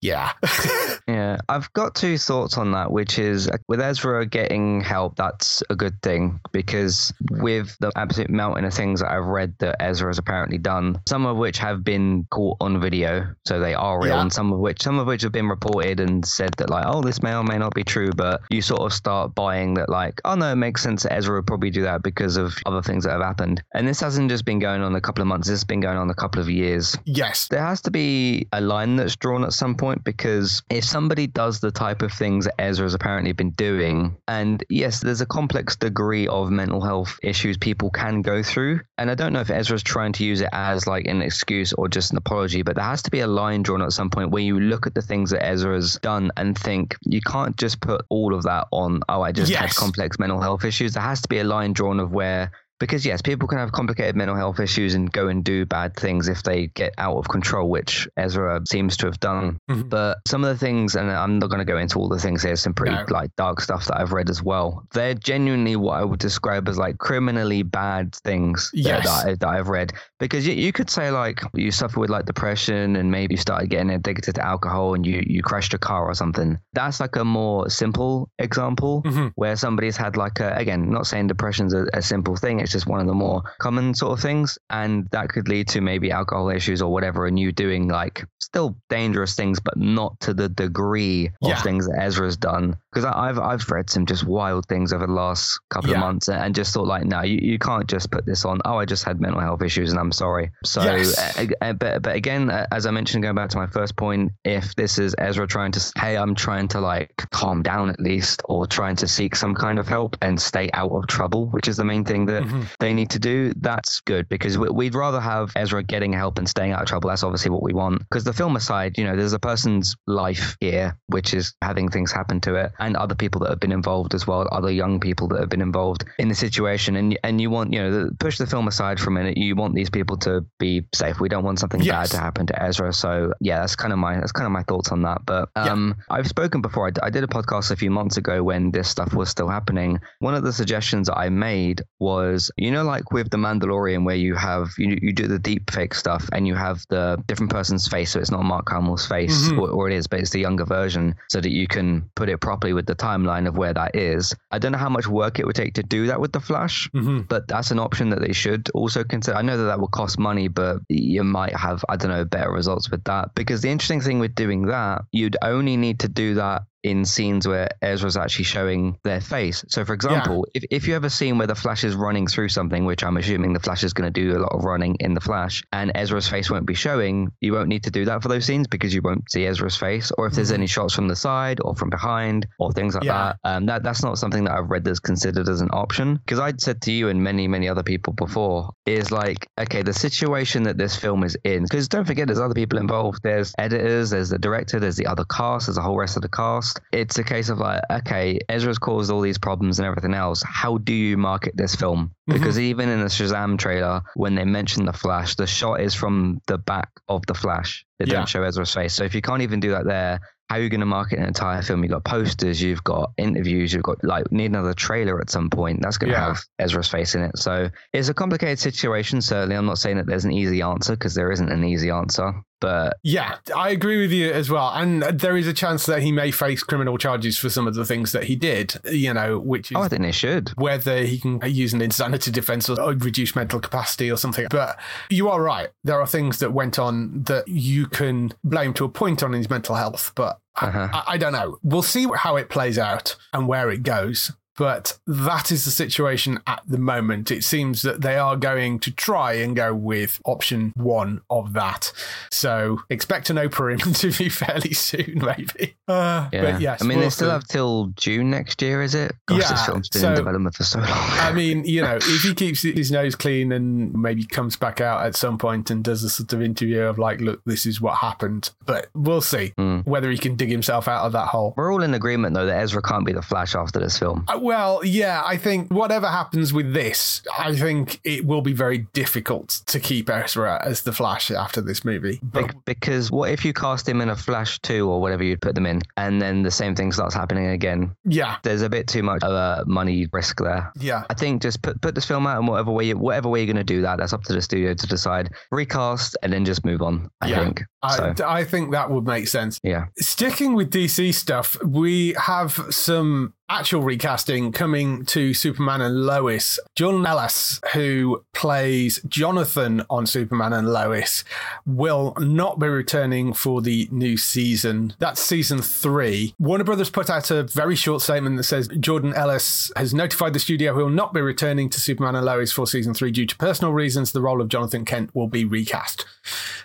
yeah. <laughs> Yeah, I've got two thoughts on that, which is with Ezra getting help, that's a good thing because with the absolute mountain of things that I've read that Ezra has apparently done, some of which have been caught on video, so they are real, Yeah. and some of which some of which have been reported and said that like, oh, this may or may not be true, but you sort of start buying that like, oh no, it makes sense that Ezra would probably do that because of other things that have happened, and this hasn't just been going on a couple of months; this has been going on a couple of years yes. there has to be a line that's drawn at some point because if somebody does the type of things that Ezra's apparently been doing, and yes, there's a complex degree of mental health issues people can go through. And I don't know if Ezra's trying to use it as like an excuse or just an apology, but there has to be a line drawn at some point where you look at the things that Ezra's done and think you can't just put all of that on, oh, I just had Yes. complex mental health issues. There has to be a line drawn of where because yes, people can have complicated mental health issues and go and do bad things if they get out of control, which Ezra seems to have done. Mhm. But some of the things, and I'm not going to go into all the things here, some pretty No. like dark stuff that I've read as well. They're genuinely what I would describe as like criminally bad things that- Yes. that, I, that I've read. Because you, you could say like you suffer with like depression and maybe you started getting addicted to alcohol and you you crashed a car or something. That's like a more simple example Mhm. where somebody's had like a again not saying depression's a, a simple thing it's face is one of the more common sort of things. And that could lead to maybe alcohol issues or whatever, and you doing like still dangerous things, but not to the degree of Yeah. things that Ezra's done. Because I've I've read some just wild things over the last couple Yeah. of months and just thought like, no, you, you can't just put this on. Oh, I just had mental health issues and I'm sorry. So, Yes. uh, uh, but but again, uh, as I mentioned, going back to my first point, if this is Ezra trying to, hey, I'm trying to like calm down at least, or trying to seek some kind of help and stay out of trouble, which is the main thing that Mm-hmm. They need to do. That's good because we, we'd rather have Ezra getting help and staying out of trouble. That's obviously what we want. Because the film aside, you know, there's a person's life here, which is having things happen to it, and other people that have been involved as well, other young people that have been involved in the situation. And and you want, you know, the, push the film aside for a minute. You want these people to be safe. We don't want something Yes. bad to happen to Ezra. So yeah, that's kind of my that's kind of my thoughts on that. But Yeah. um, I've spoken before. I did a podcast a few months ago when this stuff was still happening. One of the suggestions that I made was, you know, like with the Mandalorian, where you have you you do the deep fake stuff and you have the different person's face, so it's not Mark Hamill's face, Mhm. or, or it is, but it's the younger version, so that you can put it properly with the timeline of where that is. I don't know how much work it would take to do that with the Flash, Mm-hmm. but that's an option that they should also consider. I know that that will cost money, but you might have, I don't know, better results with that. Because the interesting thing with doing that, you'd only need to do that in scenes where Ezra's actually showing their face. So, for example, if, if you have a scene where the Flash is running through something, which I'm assuming the Flash is going to do a lot of running in the Flash, and Ezra's face won't be showing, you won't need to do that for those scenes because you won't see Ezra's face. Or if there's any shots from the side or from behind or things like Yeah. that, um, that that's not something that I've read that's considered as an option. Because I'd said to you and many many other people before is like, okay, the situation that this film is in. Because don't forget, there's other people involved. There's editors, there's the director, there's the other cast, there's the whole rest of the cast. It's a case of like, okay, Ezra's caused all these problems and everything else. How do you market this film? Mm-hmm. Because even in the Shazam trailer, when they mention the Flash, the shot is from the back of the Flash. They Yeah. don't show Ezra's face. So if you can't even do that there, how are you going to market an entire film? You've got posters, you've got interviews, you've got like need another trailer at some point. That's going to Yeah. have Ezra's face in it. So it's a complicated situation. Certainly, I'm not saying that there's an easy answer because there isn't an easy answer. But Yeah, I agree with you as well. And there is a chance that he may face criminal charges for some of the things that he did, you know, which is oh, I think they should. whether he can use an insanity defense or reduce mental capacity or something. But you are right. There are things that went on that you can blame to a point on his mental health. But Uh-huh. I, I don't know. We'll see how it plays out and where it goes. But that is the situation at the moment. It seems that they are going to try and go with option one of that. So expect an Oprah interview <laughs> fairly soon, maybe. Uh, Yeah. But yes, I mean, they we'll still see. have till June next year, is it? Gosh, Yeah, this film's been so- in development for so long. I <laughs> mean, you know, if he keeps his nose clean and maybe comes back out at some point and does a sort of interview of like, look, this is what happened. But we'll see Hmm. whether he can dig himself out of that hole. We're all in agreement, though, that Ezra can't be the Flash after this film. Uh, Well, yeah, I think whatever happens with this, I think it will be very difficult to keep Ezra as the Flash after this movie. But because what if you cast him in a Flash 2 or whatever you'd put them in, and then the same thing starts happening again? yeah, There's a bit too much of a money risk there. yeah. I think just put put this film out in whatever way you, whatever way you're going to do that. That's up to the studio to decide. Recast and then just move on. I Yeah. think. I, I think that would make sense. yeah. Sticking with DC stuff, we have some actual recasting coming to Superman and Lois. Jordan Elsass, who plays Jonathan on Superman and Lois, will not be returning for the new season. That's season three. Warner Brothers put out a very short statement that says Jordan Elsass has notified the studio he will not be returning to Superman and Lois for season three due to personal reasons. The role of Jonathan Kent will be recast.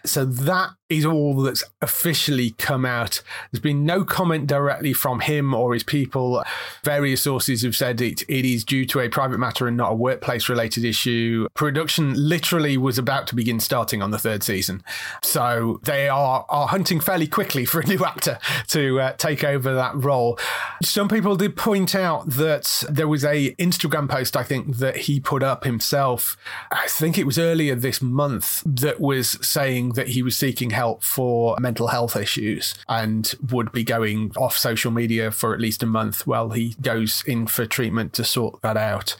So that is all that's officially come out. There's been no comment directly from him or his people. Various sources have said it, it is due to a private matter and not a workplace related issue. Production literally was about to begin starting on the third season. So they are, are hunting fairly quickly for a new actor to uh, take over that role. Some people did point out that there was a Instagram post, I think, that he put up himself. I think it was earlier this month that was saying that he was seeking help for mental health issues and would be going off social media for at least a month while he he goes in for treatment to sort that out.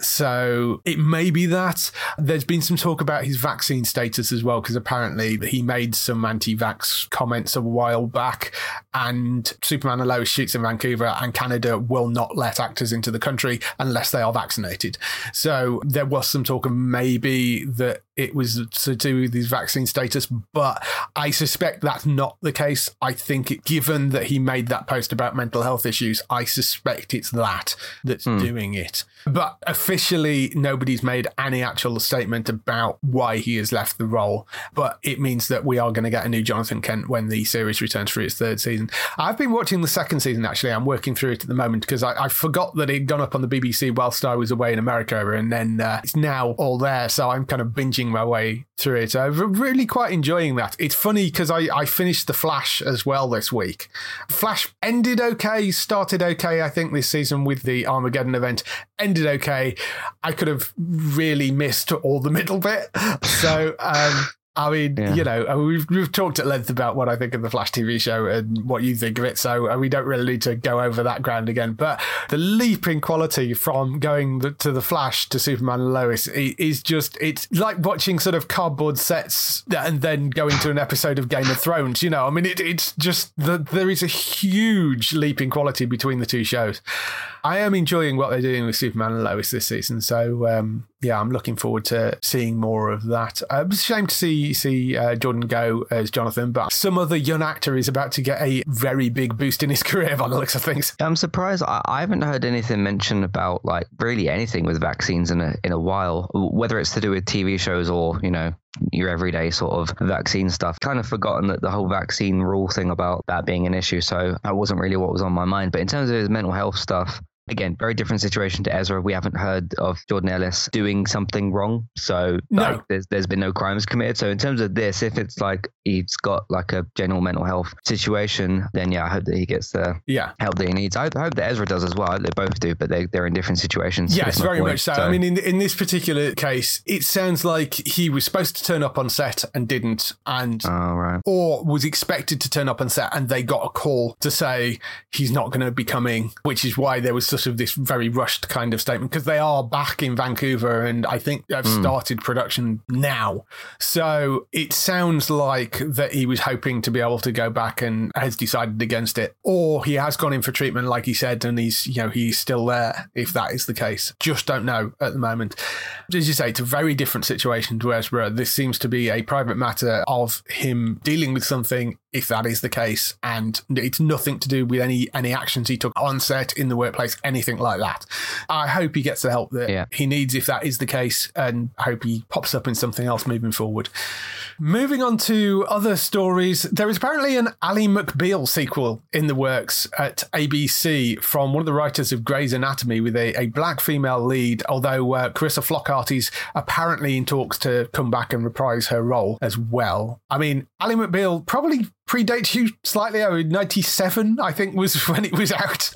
So it may be that. There's been some talk about his vaccine status as well, because apparently he made some anti vax comments a while back, and Superman and Lois shoots in Vancouver, and Canada will not let actors into the country unless they are vaccinated. So there was some talk of maybe that it was to do with his vaccine status, but I suspect that's not the case. I think, it, given that he made that post about mental health issues, I suspect it's that that's doing it. But officially, nobody's made any actual statement about why he has left the role. But it means that we are going to get a new Jonathan Kent when the series returns for its third season. I've been watching the second season, actually. I'm working through it at the moment because I, I forgot that it had gone up on the BBC whilst I was away in America. And then uh, it's now all there. So I'm kind of binging my way through it. I'm really quite enjoying that. It's funny because I, I finished The Flash as well this week. Flash ended okay, started okay, I think, this season with the Armageddon event. Ended okay. I could have really missed all the middle bit. So, um, I mean, Yeah. you know, we've, we've talked at length about what I think of the Flash TV show and what you think of it, so uh, we don't really need to go over that ground again. But the leap in quality from going the, to the Flash to Superman and Lois is just, it's like watching sort of cardboard sets and then going to an episode of Game of Thrones, you know, I mean, it, it's just, the, there is a huge leap in quality between the two shows. I am enjoying what they're doing with Superman and Lois this season, so um, yeah, I'm looking forward to seeing more of that. Uh, it's a shame to see see uh, Jordan go as Jonathan, but some other young actor is about to get a very big boost in his <laughs> career by the looks of things. I'm surprised. I, I haven't heard anything mentioned about like really anything with vaccines in a in a while. Whether it's to do with TV shows or you know your everyday sort of vaccine stuff. Kind of forgotten that the whole vaccine rule thing about that being an issue. So that wasn't really what was on my mind. But in terms of his mental health stuff. Again, very different situation to Ezra. We haven't heard of Jordan Elsass doing something wrong, so No. like, there's there's been no crimes committed. So in terms of this, if it's like he's got like a general mental health situation, then yeah, I hope that he gets the Yeah. help that he needs. I, hope that Ezra does as well. They both do, but they, they're in different situations. Yes, very point. much so. I mean, in in this particular case, it sounds like he was supposed to turn up on set and didn't, and oh right, or was expected to turn up on set and they got a call to say he's not going to be coming, which is why there was sort of this very rushed kind of statement because they are back in Vancouver and I think they've hmm. started production now. So it sounds like that he was hoping to be able to go back and has decided against it, or he has gone in for treatment, like he said, and he's you know he's still there. If that is the case, just don't know at the moment. As you say, it's a very different situation to Ezra. This seems to be a private matter of him dealing with something. If that is the case, and it's nothing to do with any any actions he took on set, in the workplace, anything like that. I hope he gets the help that Yeah. he needs if that is the case, and I hope he pops up in something else moving forward. Moving on to other stories, there is apparently an Ally McBeal sequel in the works at ABC from one of the writers of Grey's Anatomy with a, a black female lead, although uh, Calista Flockhart is apparently in talks to come back and reprise her role as well. I mean, Ally McBeal probably predates you slightly. Oh, 97, I think, was <laughs> when it was out.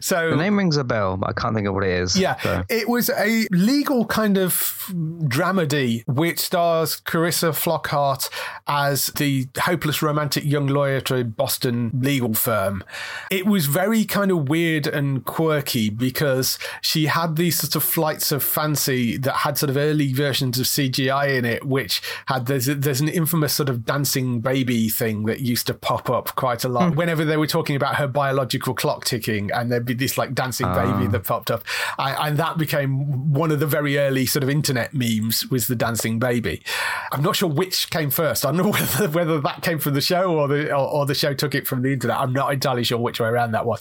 So the name rings a bell, but I can't think of what it is. yeah, so. it was a legal kind of dramedy which stars Calista Flockhart as the hopeless romantic young lawyer to a Boston legal firm. It was very kind of weird and quirky because she had these sort of flights of fancy that had sort of early versions of CGI in it, which had there's there's an infamous sort of dancing baby thing that used to pop up quite a lot hmm. whenever they were talking about her biological clock ticking, and there'd be this like dancing baby ah. that popped up, I, and that became one of the very early sort of internet memes was the dancing baby. I'm not sure which came first. I don't know <laughs> whether whether that came from the show or the or, or the show took it from the internet. I'm not entirely sure which way around that was.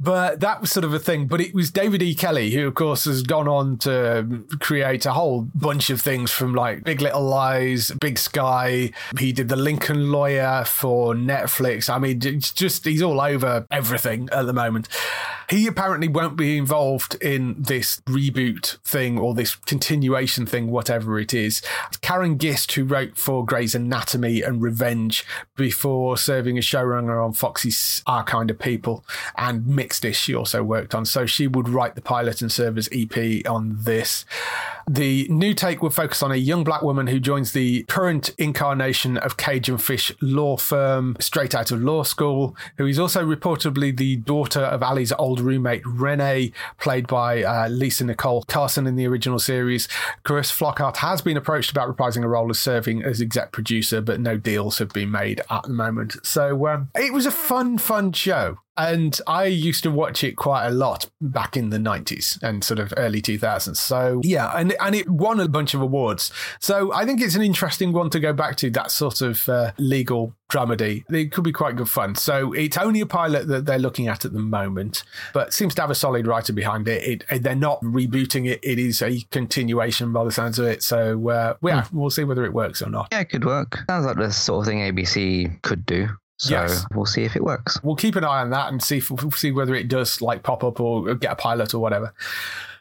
But that was sort of a thing. But it was David E. Kelley, who, of course, has gone on to create a whole bunch of things from like Big Little Lies, Big Sky. He did The Lincoln Lawyer for Netflix. I mean, it's just, he's all over everything at the moment. He apparently won't be involved in this reboot thing or this continuation thing, whatever it is. Karin Gist, who wrote for Grey's Anatomy and Revenge before serving as showrunner on Fox's Our Kind of People and Mixed-ish, she also worked on. So she would write the pilot and serve as EP on this. The new take will focus on a young black woman who joins the current incarnation of Cage and Fish law firm straight out of law school, who is also reportedly the daughter of Ally's old roommate, Renee, played by uh, Lisa Nicole Carson in the original series. Chris Flockhart has been approached about reprising a role as serving as exec producer, but no deals have been made at the moment. So um, it was a fun, fun show. And I used to watch it quite a lot back in the 90s and sort of early 2000s. So, yeah, and, and it won a bunch of awards. So I think it's an interesting one to go back to, that sort of uh, legal dramedy. It could be quite good fun. So it's only a pilot that they're looking at at the moment, but seems to have a solid writer behind it. it they're not rebooting it. It is a continuation by the sounds of it. So, uh, yeah, hmm. we'll see whether it works or not. Yeah, it could work. Sounds like the sort of thing ABC could do. So yes. we'll see if it works. We'll keep an eye on that and see if, we'll see whether it does like pop up or get a pilot or whatever.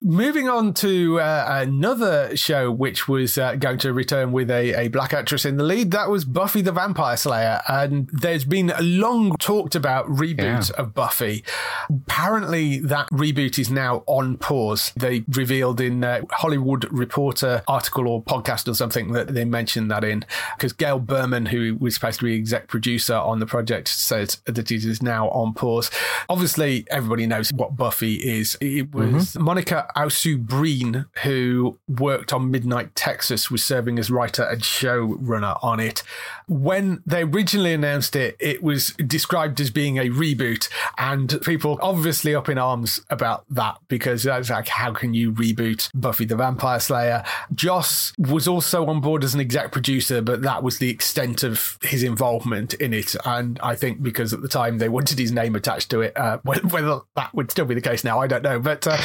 Moving on to uh, another show which was uh, going to return with a, a black actress in the lead. That was Buffy the Vampire Slayer. And there's been a long talked about reboot yeah. of Buffy. Apparently, that reboot is now on pause. They revealed in uh, Hollywood Reporter article or podcast or something that they mentioned that in because Gail Berman, who was supposed to be exec producer on the project, said that it is now on pause. Obviously, everybody knows what Buffy is. It was mm-hmm. Monica Owusu-Breen, who worked on Midnight Texas, was serving as writer and showrunner on it. When they originally announced it, it was described as being a reboot, and people obviously up in arms about that because that's like, how can you reboot Buffy the Vampire Slayer? Joss was also on board as an exec producer, but that was the extent of his involvement in it. And I think because at the time they wanted his name attached to it, uh, <laughs> whether that would still be the case now, I don't know. But uh,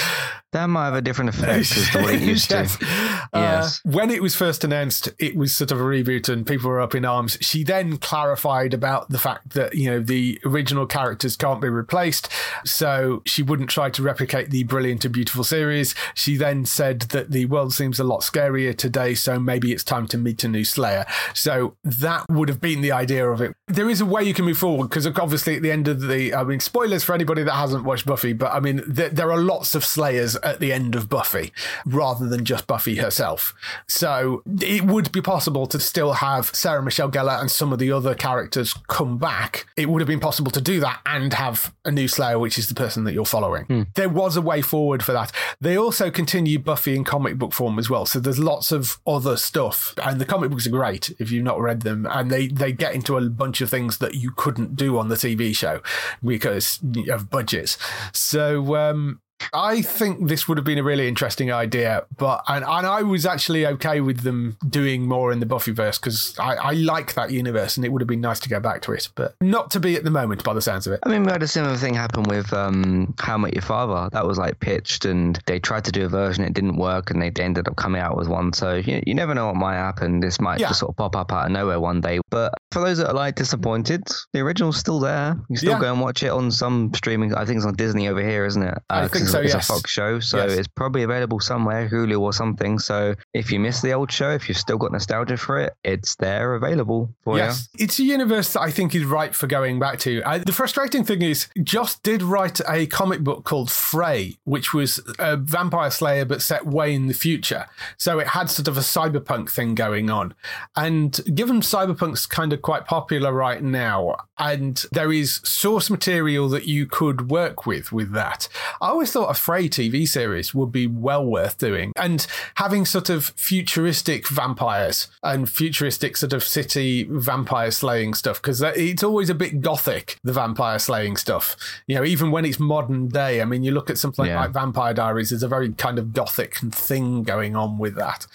that might have a different <laughs> effect as to what it used yes. to. Uh, yes. When it was first announced, it was sort of a reboot and people were up in arms. She then clarified about the fact that, you know, the original characters can't be replaced. So she wouldn't try to replicate the brilliant and beautiful series. She then said that the world seems a lot scarier today. So maybe it's time to meet a new Slayer. So that would have been the idea of it. There is a way you can move forward because obviously at the end of the, I mean, spoilers for anybody that hasn't watched Buffy, but I mean, there, there are lots of Slayers at the end of Buffy rather than just Buffy herself. So it would be possible to still have Sarah Michelle Gellar and some of the other characters come back. It would have been possible to do that and have a new Slayer, which is the person that you're following. Hmm. There was a way forward for that. They also continue Buffy in comic book form as well. So there's lots of other stuff. And the comic books are great if you've not read them. And they, they get into a bunch of things that you couldn't do on the TV show because of budgets. So um, I think this would have been a really interesting idea, but and, and I was actually okay with them doing more in the Buffyverse because I, I like that universe and it would have been nice to go back to it, but not to be at the moment by the sounds of it. I mean, we had a similar thing happen with um, How I Met Your Father. That was like pitched and they tried to do a version, it didn't work, and they ended up coming out with one. So you, you never know what might happen. This might yeah. just sort of pop up out of nowhere one day. But for those that are like disappointed, the original's still there. You can still yeah. go and watch it on some streaming. I think it's on Disney over here, isn't it? Uh, I think so. It's yes. a Fox show, so yes. it's probably available somewhere, Hulu or something. So if you miss the old show, if you've still got nostalgia for it, it's there available for yes. you. It's a universe that I think is right for going back to. I, the frustrating thing is, Joss did write a comic book called Fray, which was a vampire slayer but set way in the future. So it had sort of a cyberpunk thing going on. And given cyberpunk's kind of quite popular right now, and there is source material that you could work with with that, I always thought a Fray TV series would be well worth doing. And having sort of futuristic vampires and futuristic sort of city vampire slaying stuff, because it's always a bit gothic, the vampire slaying stuff. You know, even when it's modern day, I mean, you look at something yeah. like Vampire Diaries, there's a very kind of gothic thing going on with that.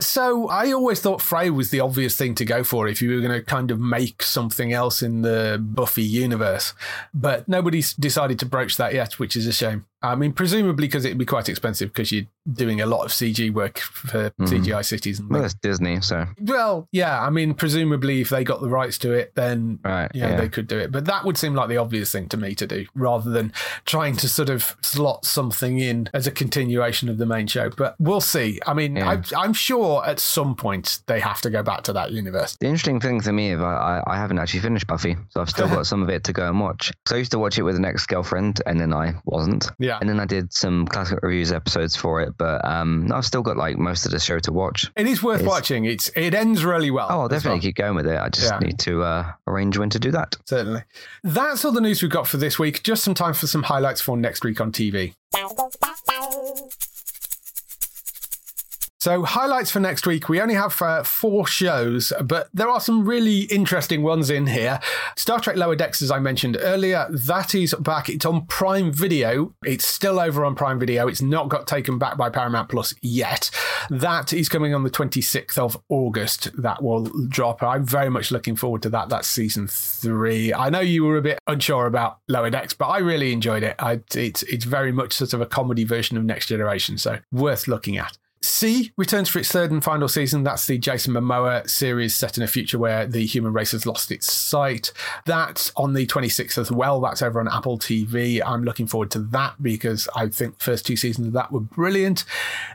So I always thought Fray was the obvious thing to go for if you were going to kind of make something else in the Buffy universe. But nobody's decided to broach that yet, which is a shame. I mean, presumably because it'd be quite expensive because you're doing a lot of CG work for mm. CGI cities. And well, it's Disney, so. Well, yeah. I mean, presumably if they got the rights to it, then right, yeah, they could do it. But that would seem like the obvious thing to me to do rather than trying to sort of slot something in as a continuation of the main show. But we'll see. I mean, yeah. I, am sure at some point they have to go back to that universe. The interesting thing for me is I, I haven't actually finished Buffy, so I've still <laughs> got some of it to go and watch. So I used to watch it with an ex girlfriend and then I wasn't. Yeah. And then I did some classic reviews episodes for it, but um, I've still got like most of the show to watch. It is worth It's- watching. It's it ends really well. Oh, I'll definitely well. keep going with it. I just Yeah. need to uh, arrange when to do that. Certainly. That's all the news we've got for this week. Just some time for some highlights for next week on TV. So, highlights for next week. We only have uh, four shows, but there are some really interesting ones in here. Star Trek Lower Decks, as I mentioned earlier, that is back. It's on Prime Video. It's still over on Prime Video. It's not got taken back by Paramount Plus yet. That is coming on the 26th of August. That will drop. I'm very much looking forward to that. That's season three. I know you were a bit unsure about Lower Decks, but I really enjoyed it. I, it's, it's very much sort of a comedy version of Next Generation, so worth looking at. See returns for its third and final season. That's the Jason Momoa series set in a future where the human race has lost its sight. That's on the 26th as well. That's over on Apple TV. I'm looking forward to that because I think the first two seasons of that were brilliant.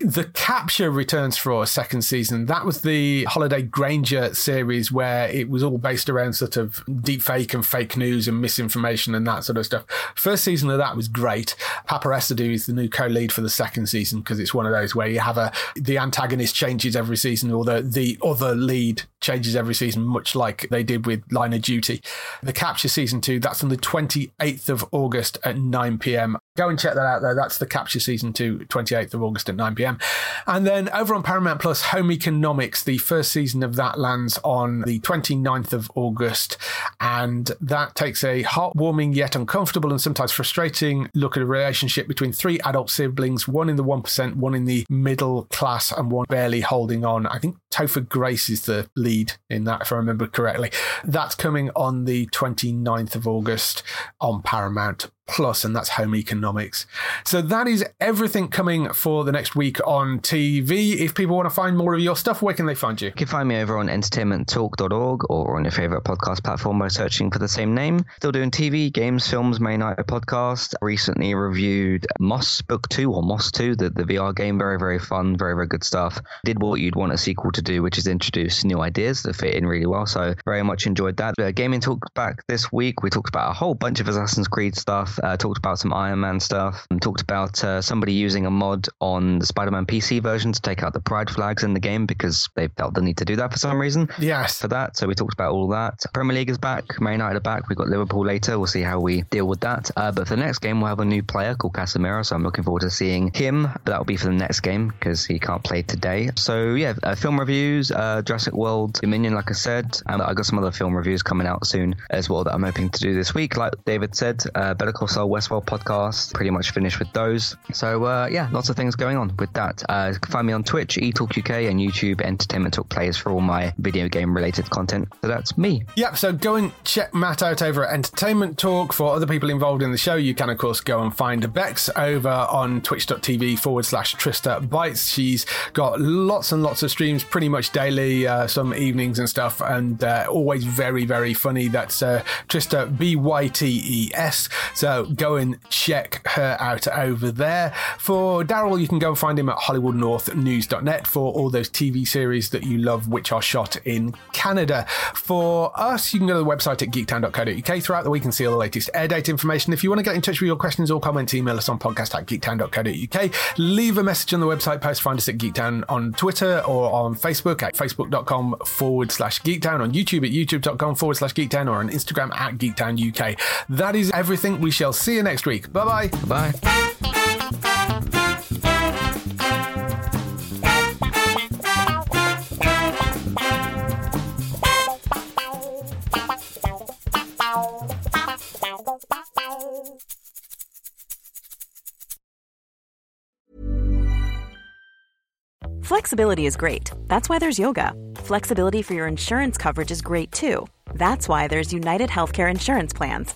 The Capture returns for a second season. That was the Holliday Grainger series where it was all based around sort of deep fake and fake news and misinformation and that sort of stuff. First season of that was great. Paapa Essiedu is the new co-lead for the second season because it's one of those where you have a the antagonist changes every season or the the other lead changes every season, much like they did with Line of Duty. The Capture season two, that's on the 28th of August at 9 p.m. Go and check that out there. That's the Capture season two, 28th of August at 9 p.m. And then over on Paramount Plus, Home Economics, the first season of that lands on the 29th of August. And that takes a heartwarming yet uncomfortable and sometimes frustrating look at a relationship between three adult siblings, one in the 1%, one in the middle class, and one barely holding on. I think Topher Grace is the lead in that, if I remember correctly. That's coming on the 29th of August on Paramount Plus, and that's home economics. So that is everything coming for the next week on TV. If people want to find more of your stuff, where can they find you? You can find me over on entertainmenttalk.org or on your favorite podcast platform by searching for the same name. Still doing TV, games, films, May Night podcast. Recently reviewed Moss Book 2 or Moss 2, the, the VR game. Very, very fun, very, very good stuff. Did what you'd want a sequel to do, which is introduce new ideas that fit in really well. So very much enjoyed that. Uh, gaming talk back this week. We talked about a whole bunch of Assassin's Creed stuff. Uh, talked about some Iron Man stuff. And talked about uh, somebody using a mod on the Spider-Man PC version to take out the pride flags in the game because they felt the need to do that for some reason Yes. for that. So we talked about all that. Premier League is back. Man United are back. We've got Liverpool later. We'll see how we deal with that. Uh, but for the next game, we'll have a new player called Casemiro. So I'm looking forward to seeing him. But that will be for the next game because he can't play today. So yeah, uh, film reviews, uh, Jurassic World, Dominion, like I said. And I got some other film reviews coming out soon as well that I'm hoping to do this week. Like David said, uh, Better Call Saul Westworld podcast. Pretty much finished with those. So uh, yeah, lots of things going on with that. Uh, find me on Twitch, eTalkUK, and YouTube, Entertainment Talk Players for all my video game related content. So that's me. Yep, so go and check Matt out over at Entertainment Talk. For other people involved in the show, you can, of course, go and find Bex over on twitch.tv forward slash Trista Bytes. She's got lots and lots of streams pretty much daily, uh, some evenings and stuff, and uh, always very, very funny. That's uh, Trista B Y T E S. So go and check her out over there. For Daryl, you can go and find him at HollywoodNorthNews.net for all those TV series that you love, which are shot in Canada. For us, you can go to the website at geektown.co.uk throughout the week and see all the latest air date information. If you want to get in touch with your questions or comments, email us on podcast at geektown.co.uk. Leave a message on the website post. Find us at Geektown on Twitter or on Facebook at facebook.com forward slash geektown, on YouTube at youtube.com forward slash geektown, or on Instagram at geektownuk. That is everything. We shall see you next week. Bye bye. Bye. Flexibility is great. That's why there's yoga. Flexibility for your insurance coverage is great too. That's why there's United Healthcare Insurance Plans.